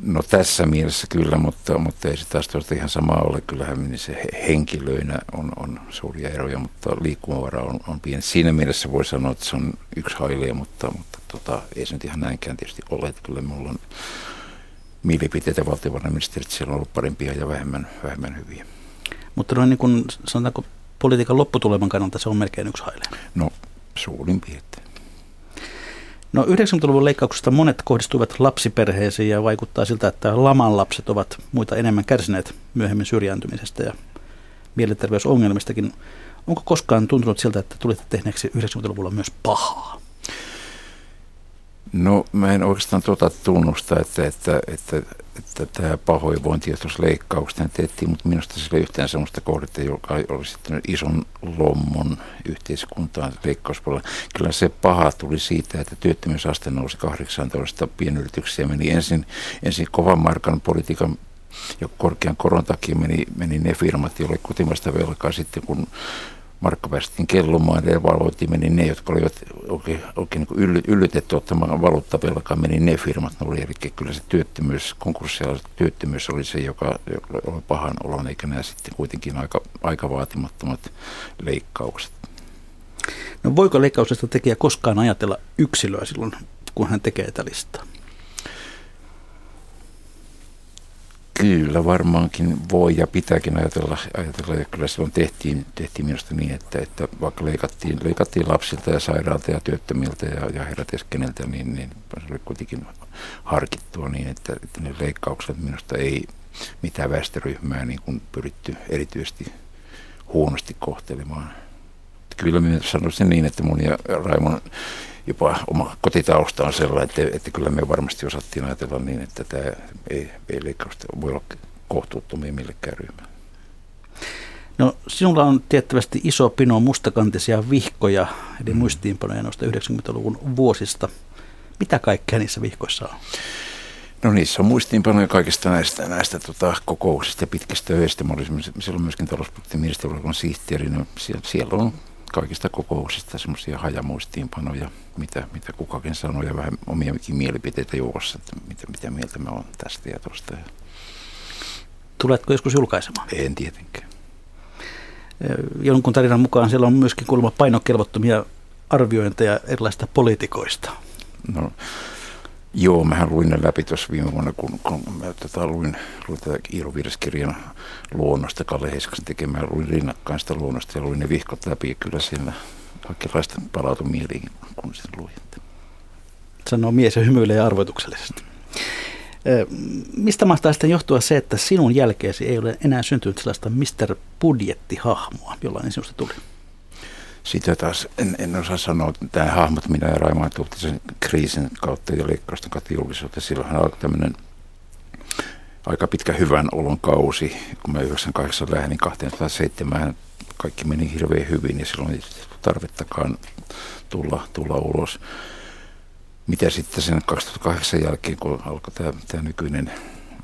No tässä mielessä kyllä, mutta, mutta ei se taas tuosta ihan sama ole. Kyllähän se henkilöinä on, on suuria eroja, mutta liikkumavara on, on pieni. Siinä mielessä voi sanoa, että se on yksi hailia, mutta, mutta tota, ei se nyt ihan näinkään tietysti ole. Että kyllä minulla on mielipiteitä valtiovarainministerit, siellä on ollut parempia ja vähemmän, vähemmän hyviä. Mutta noin niin kuin sanotaanko politiikan lopputuleman kannalta se on melkein yksi hailia. No suurin piirtein. No 90-luvun leikkauksista monet kohdistuivat lapsiperheisiin ja vaikuttaa siltä, että laman lapset ovat muita enemmän kärsineet myöhemmin syrjääntymisestä ja mielenterveysongelmistakin. Onko koskaan tuntunut siltä, että tulitte tehneeksi 90-luvulla myös pahaa? No mä en oikeastaan tuota tunnusta, että, että, että, että tämä pahoinvointi, jos leikkauksena tehtiin, mutta minusta sillä ei yhtään sellaista kohdetta, joka olisi ison lommon yhteiskuntaan leikkauspuolella. Kyllä se paha tuli siitä, että työttömyysaste nousi 18 pienyrityksiä. Meni ensin, ensin kovan markan politiikan ja korkean koron takia meni, meni ne firmat, joille kotimaista velkaa sitten, kun Markka päästiin kellumaan ja valvoitiin, meni ne, jotka olivat oikein, oikein niin ylly, yllytetty ottamaan valuuttavelkaa, meni ne firmat, oli, eli kyllä se työttömyys, konkurssialaiset työttömyys oli se, joka, joka oli pahan olon, eikä nämä sitten kuitenkin aika, aika vaatimattomat leikkaukset. No voiko leikkauksesta tekijä koskaan ajatella yksilöä silloin, kun hän tekee tätä listaa? Kyllä varmaankin voi ja pitääkin ajatella, ajatella ja kyllä silloin tehtiin, tehtiin minusta niin, että, että vaikka leikattiin, leikattiin lapsilta ja sairaalta ja työttömiltä ja, ja heräteskeneltä, niin, niin se oli kuitenkin harkittua niin, että, että ne leikkaukset minusta ei mitään väestöryhmää niin kuin pyritty erityisesti huonosti kohtelemaan. Kyllä minä sanoisin niin, että mun ja Raimon jopa oma kotitausta on sellainen, että, että kyllä me varmasti osattiin ajatella niin, että tämä ei, ei leikkausta voi olla kohtuuttomia millekään ryhmään. No sinulla on tiettävästi iso pino mustakantisia vihkoja, eli mm. muistiinpanoja noista 90-luvun vuosista. Mitä kaikkea niissä vihkoissa on? No niissä on muistiinpanoja kaikista näistä, näistä tota, kokouksista ja pitkistä öistä. Mä olin silloin myöskin talouspoliittisen ministeriön sihteeri. No siellä, siellä on kaikista kokouksista semmoisia hajamuistiinpanoja, mitä, mitä kukakin sanoo ja vähän omiakin mielipiteitä juossa, että mitä, mitä mieltä me on tästä ja tuosta. Tuletko joskus julkaisemaan? En tietenkään. Jonkun tarinan mukaan siellä on myöskin kuulemma painokelvottomia arviointeja erilaisista poliitikoista. No, Joo, mähän luin ne läpi tuossa viime vuonna, kun, kun mä tota, luin, luin tätä Iiro Virskirjan luonnosta, Kalle Heiskasen tekemään, luin rinnakkain sitä luonnosta ja luin ne vihkot läpi ja kyllä siinä kaikenlaista palautui mieliin, kun sen luin. Sanoo mies ja hymyilee arvoituksellisesti. Mistä mahtaa sitten johtua se, että sinun jälkeesi ei ole enää syntynyt sellaista Mr. Budjettihahmoa, jollainen sinusta tuli? Sitä taas en, en osaa sanoa, että tämä hahmot, minä ja Raima sen kriisin kautta ja leikkausten kautta julkisuuteen. Silloinhan alkoi tämmöinen aika pitkä hyvän olon kausi, kun mä 98 lähdin, niin 2007 kaikki meni hirveän hyvin ja silloin ei tarvittakaan tulla, tulla ulos. Mitä sitten sen 2008 jälkeen, kun alkoi tämä, tämä nykyinen,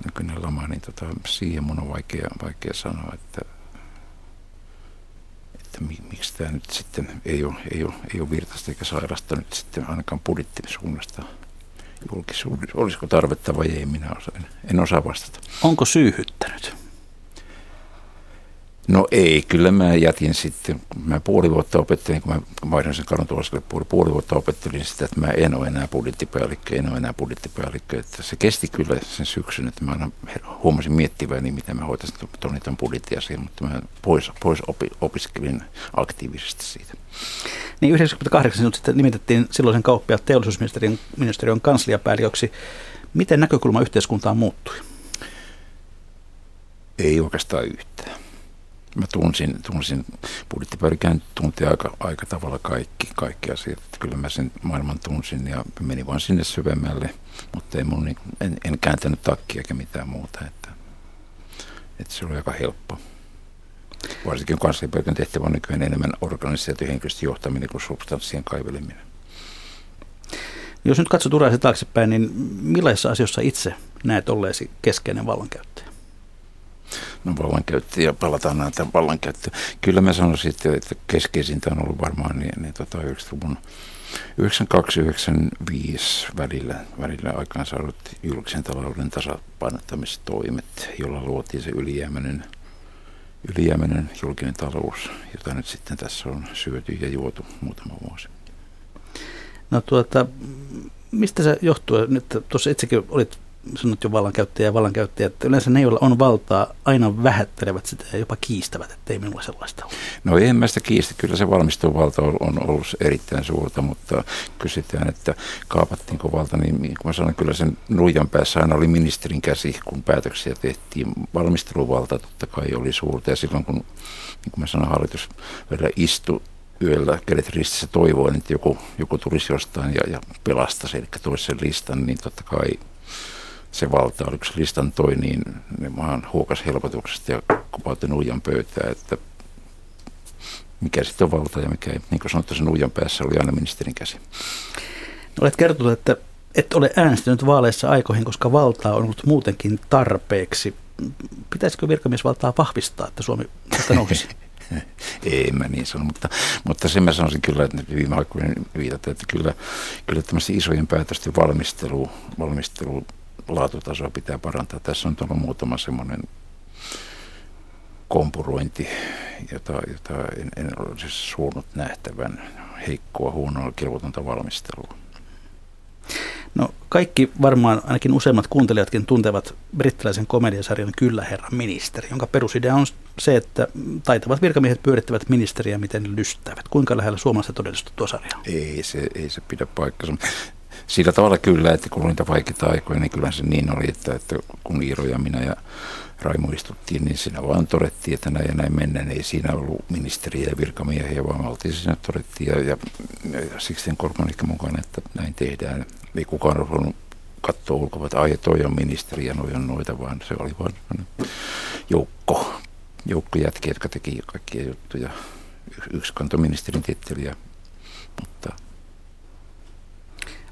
nykyinen lama, niin tota, siihen mun on vaikea, vaikea sanoa, että että miksi tämä nyt sitten ei ole, ei ole, ei ole virtaista eikä sairasta nyt sitten ainakaan budjettisuunnasta julkisuudessa. Olisiko tarvetta vai ei, minä osaan, en osaa vastata. Onko syyhyttänyt? No ei, kyllä mä jätin sitten, kun mä puoli vuotta opettelin, kun mä vaihdoin sen kadon puoli, puoli vuotta opettelin sitä, että mä en ole enää budjettipäällikkö, en ole enää budjettipäällikkö. Että se kesti kyllä sen syksyn, että mä aina huomasin miettiväni, mitä mä hoitaisin tuonne tämän budjettiasian, mutta mä pois, pois opi, opiskelin aktiivisesti siitä. Niin 98 sinut sitten nimitettiin silloisen kauppiaan teollisuusministeriön ministeriön kansliapäälliköksi. Miten näkökulma yhteiskuntaan muuttui? Ei oikeastaan yhtään mä tunsin, tunsin budjettipäällikön tunti aika, aika tavalla kaikki, kaikki asiat. Että kyllä mä sen maailman tunsin ja menin vaan sinne syvemmälle, mutta ei mun, niin, en, en kääntänyt takkia eikä mitään muuta. Että, että se oli aika helppo. Varsinkin kansliapäällikön tehtävä on nykyään enemmän organisaatio henkilöstön johtaminen kuin substanssien kaiveleminen. Jos nyt katsot uraisi taaksepäin, niin millaisissa asioissa itse näet olleesi keskeinen vallankäyttäjä? No vallankäyttö ja palataan näitä vallankäyttö. Kyllä mä sanoisin, että, että keskeisintä on ollut varmaan niin, niin tota 90-luvun 92-95 välillä, välillä aikaan saadut julkisen talouden tasapainottamistoimet, jolla luotiin se ylijäämäinen, ylijäämäinen julkinen talous, jota nyt sitten tässä on syöty ja juotu muutama vuosi. No tuota, mistä se johtuu? Nyt tuossa itsekin olit sanot jo vallankäyttäjä ja vallankäyttäjä, että yleensä ne, joilla on valtaa, aina vähättelevät sitä ja jopa kiistävät, että ei minulla sellaista ole. No en mä sitä kiistä. Kyllä se valmistuvalta on ollut erittäin suurta, mutta kysytään, että kaapattiinko valta, niin, niin kun mä sanon, kyllä sen nuijan päässä aina oli ministerin käsi, kun päätöksiä tehtiin. Valmisteluvalta totta kai oli suurta ja silloin kun, niin kuin mä sanon, hallitus vielä istui yöllä kädet ristissä toivoin, että joku, joku tulisi jostain ja, ja pelastaisi, eli toisi sen listan, niin totta kai se valta, oliko se listan toi, niin ne maan huokas helpotuksesta ja kopautti nuijan pöytää, että mikä sitten on valta ja mikä ei. Niin kuin sanottu, sen nuijan päässä oli aina ministerin käsi. Olet kertonut, että et ole äänestänyt vaaleissa aikoihin, koska valtaa on ollut muutenkin tarpeeksi. Pitäisikö virkamiesvaltaa vahvistaa, että Suomi tästä nousisi? ei mä niin sano, mutta, mutta sen mä sanoisin kyllä, että viime aikoina viitata, että kyllä, kyllä tämmöisten isojen päätösten valmistelu, valmistelu laatutasoa pitää parantaa. Tässä on tullut muutama semmoinen kompurointi, jota, jota en, en ole siis suunnut nähtävän heikkoa, huonoa, kelvotonta valmistelua. No kaikki varmaan, ainakin useimmat kuuntelijatkin tuntevat brittiläisen komediasarjan Kyllä herra ministeri, jonka perusidea on se, että taitavat virkamiehet pyörittävät ministeriä miten lystävät. Kuinka lähellä suomalaista todellisuutta tuo sarja Ei se, ei se pidä paikkansa. Sillä tavalla kyllä, että kun niitä vaikeita aikoja, niin kyllä se niin oli, että, että kun Iiro ja minä ja Raimo istuttiin, niin siinä vaan todettiin, että näin ja näin mennään. Ei siinä ollut ministeriä ja virkamiehiä, vaan oltiin siinä todettiin ja, ja, ja siksi Korkmanikka mukana, että näin tehdään. Ei kukaan ollut katsoa ulkoa, että ai toi on ministeri ja noi on noita, vaan se oli vain joukko, joukko jätkiä, jotka teki kaikkia juttuja. Yksi kantoi ministerin titteliä, mutta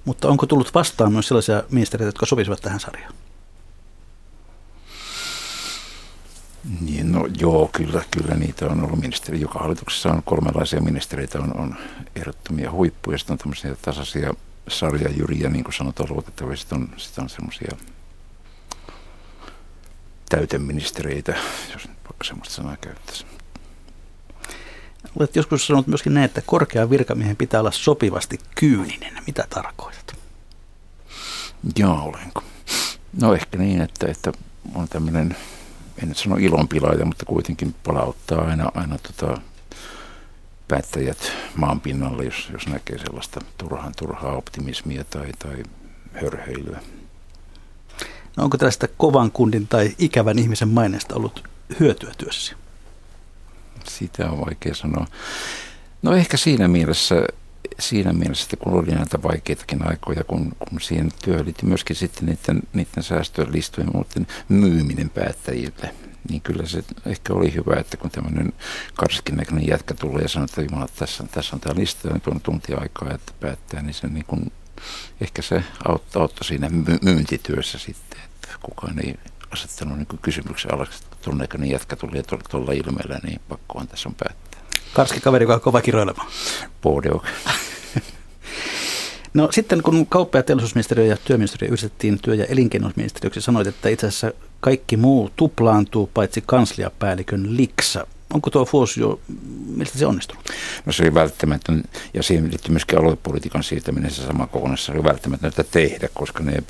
mutta onko tullut vastaan myös sellaisia ministeriöitä, jotka sopisivat tähän sarjaan? Niin, no joo, kyllä, kyllä niitä on ollut ministeri. Joka hallituksessa on kolmenlaisia ministeriöitä, on, on ehdottomia huippuja, sitten on tämmöisiä tasaisia sarjajyriä, niin kuin sanotaan luotettavia, sitten on, sitten on semmoisia täyteministereitä, jos vaikka semmoista sanaa käyttäisi. Olet joskus sanonut myöskin näin, että korkean virkamiehen pitää olla sopivasti kyyninen. Mitä tarkoitat? Joo, olenko. No ehkä niin, että, että on tämmöinen en nyt sano ilonpilaaja, mutta kuitenkin palauttaa aina, aina tota, päättäjät maan pinnalle, jos, jos näkee sellaista turhan turhaa optimismia tai, tai hörheilyä. No onko tästä kovan kundin tai ikävän ihmisen maineesta ollut hyötyä työssäsi? Sitä on vaikea sanoa. No ehkä siinä mielessä, siinä mielessä, että kun oli näitä vaikeitakin aikoja, kun, kun siihen työhön liittyy myöskin sitten niiden, niiden säästöjen listojen muuten myyminen päättäjille, niin kyllä se ehkä oli hyvä, että kun tämmöinen karskin näköinen jätkä tulee ja sanoo, että Jumala, tässä, tässä on tämä lista ja tuon tunti aikaa, että päättää, niin se niin kuin, ehkä se auttoi, auttoi siinä myyntityössä sitten, että kukaan ei asettanut niin kysymyksen alaksi, tuon näköinen jätkä tuli tuolla ilmeellä, niin pakkohan tässä on päättää. Karski kaveri, joka on kova kiroilemaan. Bodeok. No sitten kun kauppa- ja teollisuusministeriö ja työministeriö yhdistettiin työ- ja elinkeinoministeriöksi, sanoit, että itse asiassa kaikki muu tuplaantuu paitsi kansliapäällikön liksa. Onko tuo fuusio, miltä se onnistunut? No se oli välttämätön, ja siihen liittyy myöskin aluepolitiikan siirtäminen se sama kokonaisuus, oli välttämätöntä tehdä, koska ne,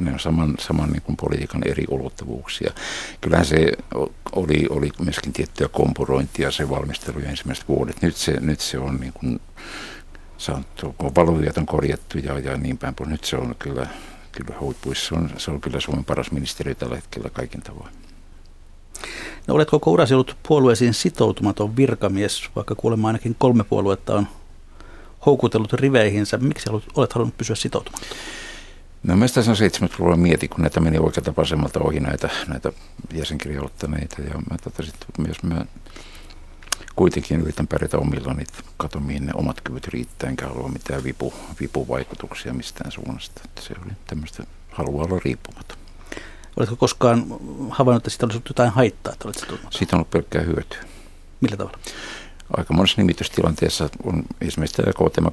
ne on saman, saman niin kuin politiikan eri ulottuvuuksia. Kyllähän se oli, oli myöskin tiettyä kompurointia se valmistelu ja ensimmäiset vuodet. Nyt se, nyt se on niin kuin, sanottu, kun valuvijat on korjattu ja, ja niin päin, nyt se on kyllä, kyllä huippuissa. Se on, se on kyllä Suomen paras ministeri tällä hetkellä kaikin tavoin. No olet koko urasi ollut puolueisiin sitoutumaton virkamies, vaikka kuulemma ainakin kolme puoluetta on houkutellut riveihinsä. Miksi olet halunnut pysyä sitoutumatta? No mä sitä 70-luvulla mietin, kun näitä meni oikealta vasemmalta ohi näitä, näitä jäsenkirjoittaneita. Ja mä totesin, että myös mä kuitenkin yritän pärjätä omilla, niin kato mihin ne omat kyvyt riittää, enkä halua mitään vipu, vipuvaikutuksia mistään suunnasta. Että se oli tämmöistä, haluaa olla riippumaton. Oletko koskaan havainnut, että siitä olisi ollut jotain haittaa, että olet Siitä on ollut pelkkää hyötyä. Millä tavalla? Aika monessa nimitystilanteessa on esimerkiksi tämä KTM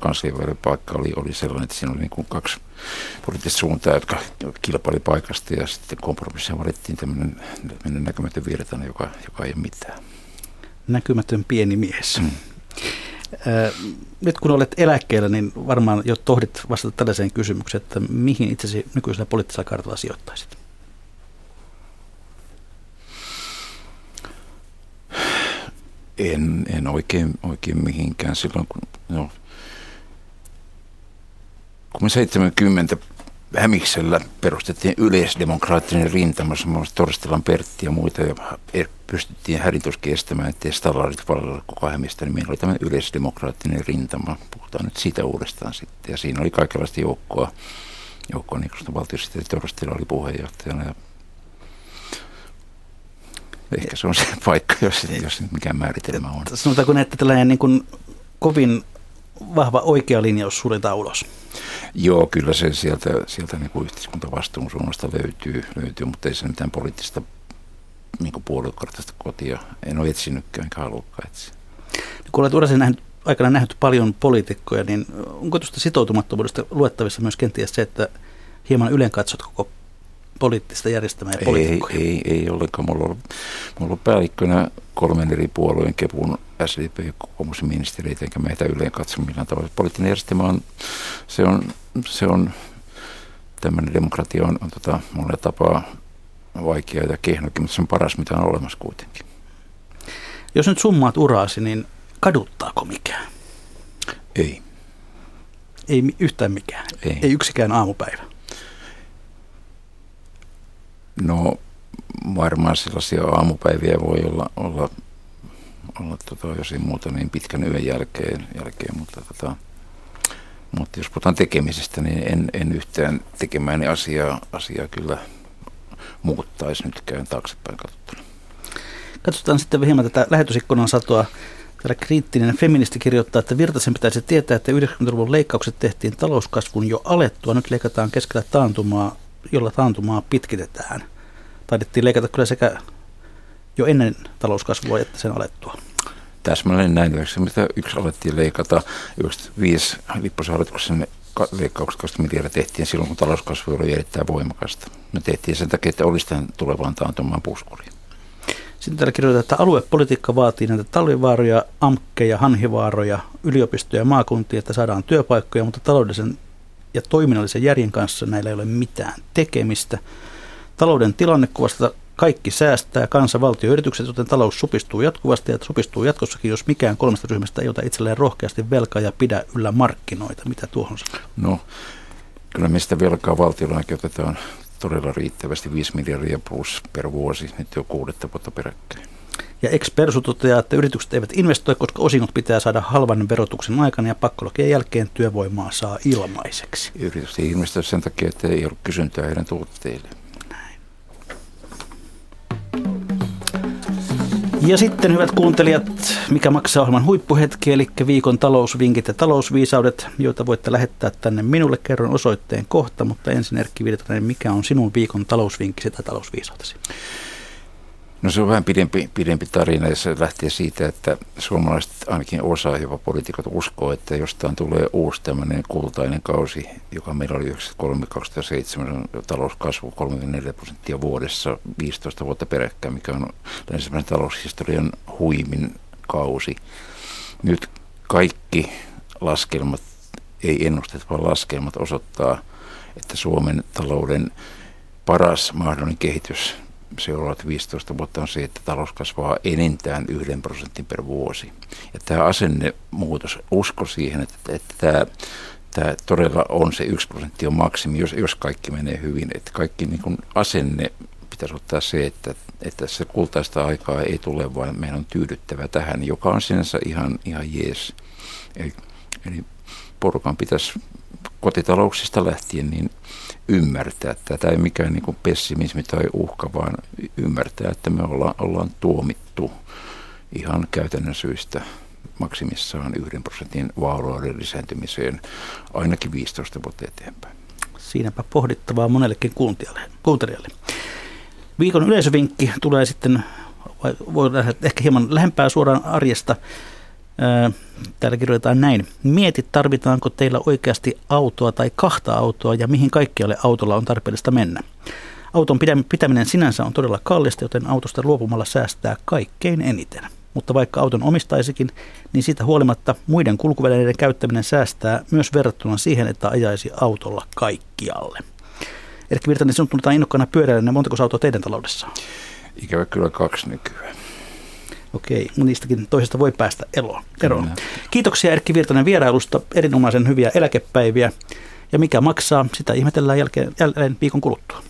paikka oli, oli sellainen, että siinä oli niin kuin kaksi poliittista suuntaa, jotka kilpaili paikasta ja sitten kompromissia valittiin tämmöinen, tämmöinen näkymätön virtainen, joka, joka ei ole mitään. Näkymätön pieni mies. Mm. Nyt kun olet eläkkeellä, niin varmaan jo tohdit vastata tällaiseen kysymykseen, että mihin itsesi nykyisellä poliittisella kartalla sijoittaisit? En, en oikein, oikein mihinkään silloin, kun, no, kun me 70 Hämiksellä perustettiin yleisdemokraattinen rintama, semmoista Torstelan Pertti ja muita, ja e, pystyttiin härituskin estämään, ettei stalarit palvella koko Hämistä, niin meillä oli tämmöinen yleisdemokraattinen rintama, puhutaan nyt siitä uudestaan sitten, ja siinä oli kaikenlaista joukkoa, joukkoa niin kuin valtiosihteeri Torstela oli puheenjohtajana, ja Ehkä se on se paikka, jos, jos mikään määritelmä on. Sanotaanko, että tällainen niin kuin kovin vahva oikea linjaus suljetaan ulos? Joo, kyllä se sieltä, sieltä niin kuin yhteiskuntavastuun suunnasta löytyy, löytyy, mutta ei se mitään poliittista niin puoluekartaista kotia. En ole etsinytkään, enkä haluakaan etsiä. Kun olet urasi nähnyt, aikana nähnyt paljon poliitikkoja, niin onko tuosta sitoutumattomuudesta luettavissa myös kenties se, että hieman ylen katsot koko poliittista järjestelmää ja poliitikkoja? Ei, ei, ei ollenkaan. Mulla on, mulla on päällikkönä kolmen eri puolueen kepun SDP ja kokoomusministeriöitä, enkä meitä yleen katso millään tavalla. Poliittinen järjestelmä on, se on, se on tämmöinen demokratia on, on tota, monella tapaa vaikea ja kehnokin, mutta se on paras, mitä on olemassa kuitenkin. Jos nyt summaat uraasi, niin kaduttaako mikään? Ei. Ei yhtään mikään? Ei. Ei yksikään aamupäivä? No varmaan sellaisia aamupäiviä voi olla, olla, olla tota, jos ei muuta niin pitkän yön jälkeen, jälkeen mutta, tota, mutta jos puhutaan tekemisestä, niin en, en yhtään tekemäni asiaa, asiaa kyllä muuttaisi nytkään taaksepäin katsottuna. Katsotaan sitten hieman tätä lähetysikkunan satoa. Täällä kriittinen feministi kirjoittaa, että Virtasen pitäisi tietää, että 90-luvun leikkaukset tehtiin talouskasvun jo alettua. Nyt leikataan keskellä taantumaa, jolla taantumaa pitkitetään. Taidettiin leikata kyllä sekä jo ennen talouskasvua että sen alettua. Täsmälleen näin. 91 alettiin leikata, 95 Lipposen hallituksen leikkaukset 20 miljardia tehtiin silloin, kun talouskasvu oli erittäin voimakasta. Ne tehtiin sen takia, että olisi tämän tulevaan taantumaan puskuriin. Sitten täällä kirjoitetaan, että aluepolitiikka vaatii näitä talvivaaroja, amkkeja, hanhivaaroja, yliopistoja ja maakuntia, että saadaan työpaikkoja, mutta taloudellisen ja toiminnallisen järjen kanssa näillä ei ole mitään tekemistä. Talouden tilannekuvasta kaikki säästää, kansa, valtio, yritykset, joten talous supistuu jatkuvasti ja supistuu jatkossakin, jos mikään kolmesta ryhmästä ei ota itselleen rohkeasti velkaa ja pidä yllä markkinoita. Mitä tuohon sanoo? No, kyllä mistä velkaa valtiolla otetaan todella riittävästi 5 miljardia plus per vuosi, nyt jo kuudetta vuotta peräkkäin. Ja Expersu toteaa, että yritykset eivät investoi, koska osingot pitää saada halvan verotuksen aikana ja pakkolokien jälkeen työvoimaa saa ilmaiseksi. Yritykset ei investoi sen takia, että ei ole kysyntää heidän tuotteille. Ja sitten hyvät kuuntelijat, mikä maksaa ohjelman huippuhetki, eli viikon talousvinkit ja talousviisaudet, joita voitte lähettää tänne minulle. Kerron osoitteen kohta, mutta ensin Erkki Virtanen, mikä on sinun viikon talousvinkkisi tai talousviisautesi? No se on vähän pidempi, pidempi tarina ja se lähtee siitä, että suomalaiset ainakin osa jopa poliitikot uskoo, että jostain tulee uusi tämmöinen kultainen kausi, joka meillä oli 93-2007 talouskasvu 34 prosenttia vuodessa 15 vuotta peräkkäin, mikä on länsimäisen taloushistorian huimin kausi. Nyt kaikki laskelmat, ei ennustet, vaan laskelmat osoittaa, että Suomen talouden paras mahdollinen kehitys seuraavat 15 vuotta on se, että talous kasvaa enintään yhden prosentin per vuosi. Ja tämä asennemuutos, usko siihen, että, että tämä, tämä todella on se yksi prosentti on maksimi, jos, jos kaikki menee hyvin. Että kaikki niin kuin asenne pitäisi ottaa se, että, että se kultaista aikaa ei tule, vaan meidän on tyydyttävä tähän, joka on sinänsä ihan, ihan jees. Eli, eli porukan pitäisi kotitalouksista lähtien niin ymmärtää. Tätä ei mikään niin kuin pessimismi tai uhka, vaan ymmärtää, että me ollaan, ollaan tuomittu ihan käytännön syistä maksimissaan yhden prosentin vaurauden lisääntymiseen ainakin 15 vuotta eteenpäin. Siinäpä pohdittavaa monellekin kuuntelijalle. Viikon yleisövinkki tulee sitten, voi ehkä hieman lähempää suoraan arjesta. Täällä kirjoitetaan näin. Mieti, tarvitaanko teillä oikeasti autoa tai kahta autoa ja mihin kaikkialle autolla on tarpeellista mennä. Auton pitäminen sinänsä on todella kallista, joten autosta luopumalla säästää kaikkein eniten. Mutta vaikka auton omistaisikin, niin siitä huolimatta muiden kulkuvälineiden käyttäminen säästää myös verrattuna siihen, että ajaisi autolla kaikkialle. Erkki Virtanen, sinut tunnetaan innokkaana pyöräilijänä. Montako autoa teidän taloudessa? Ikävä kyllä kaksi nykyään. Okei, niistäkin toisesta voi päästä eroon. eroon. Kiitoksia Erkki Virtanen vierailusta, erinomaisen hyviä eläkepäiviä. Ja mikä maksaa, sitä ihmetellään jälkeen, jälleen viikon kuluttua.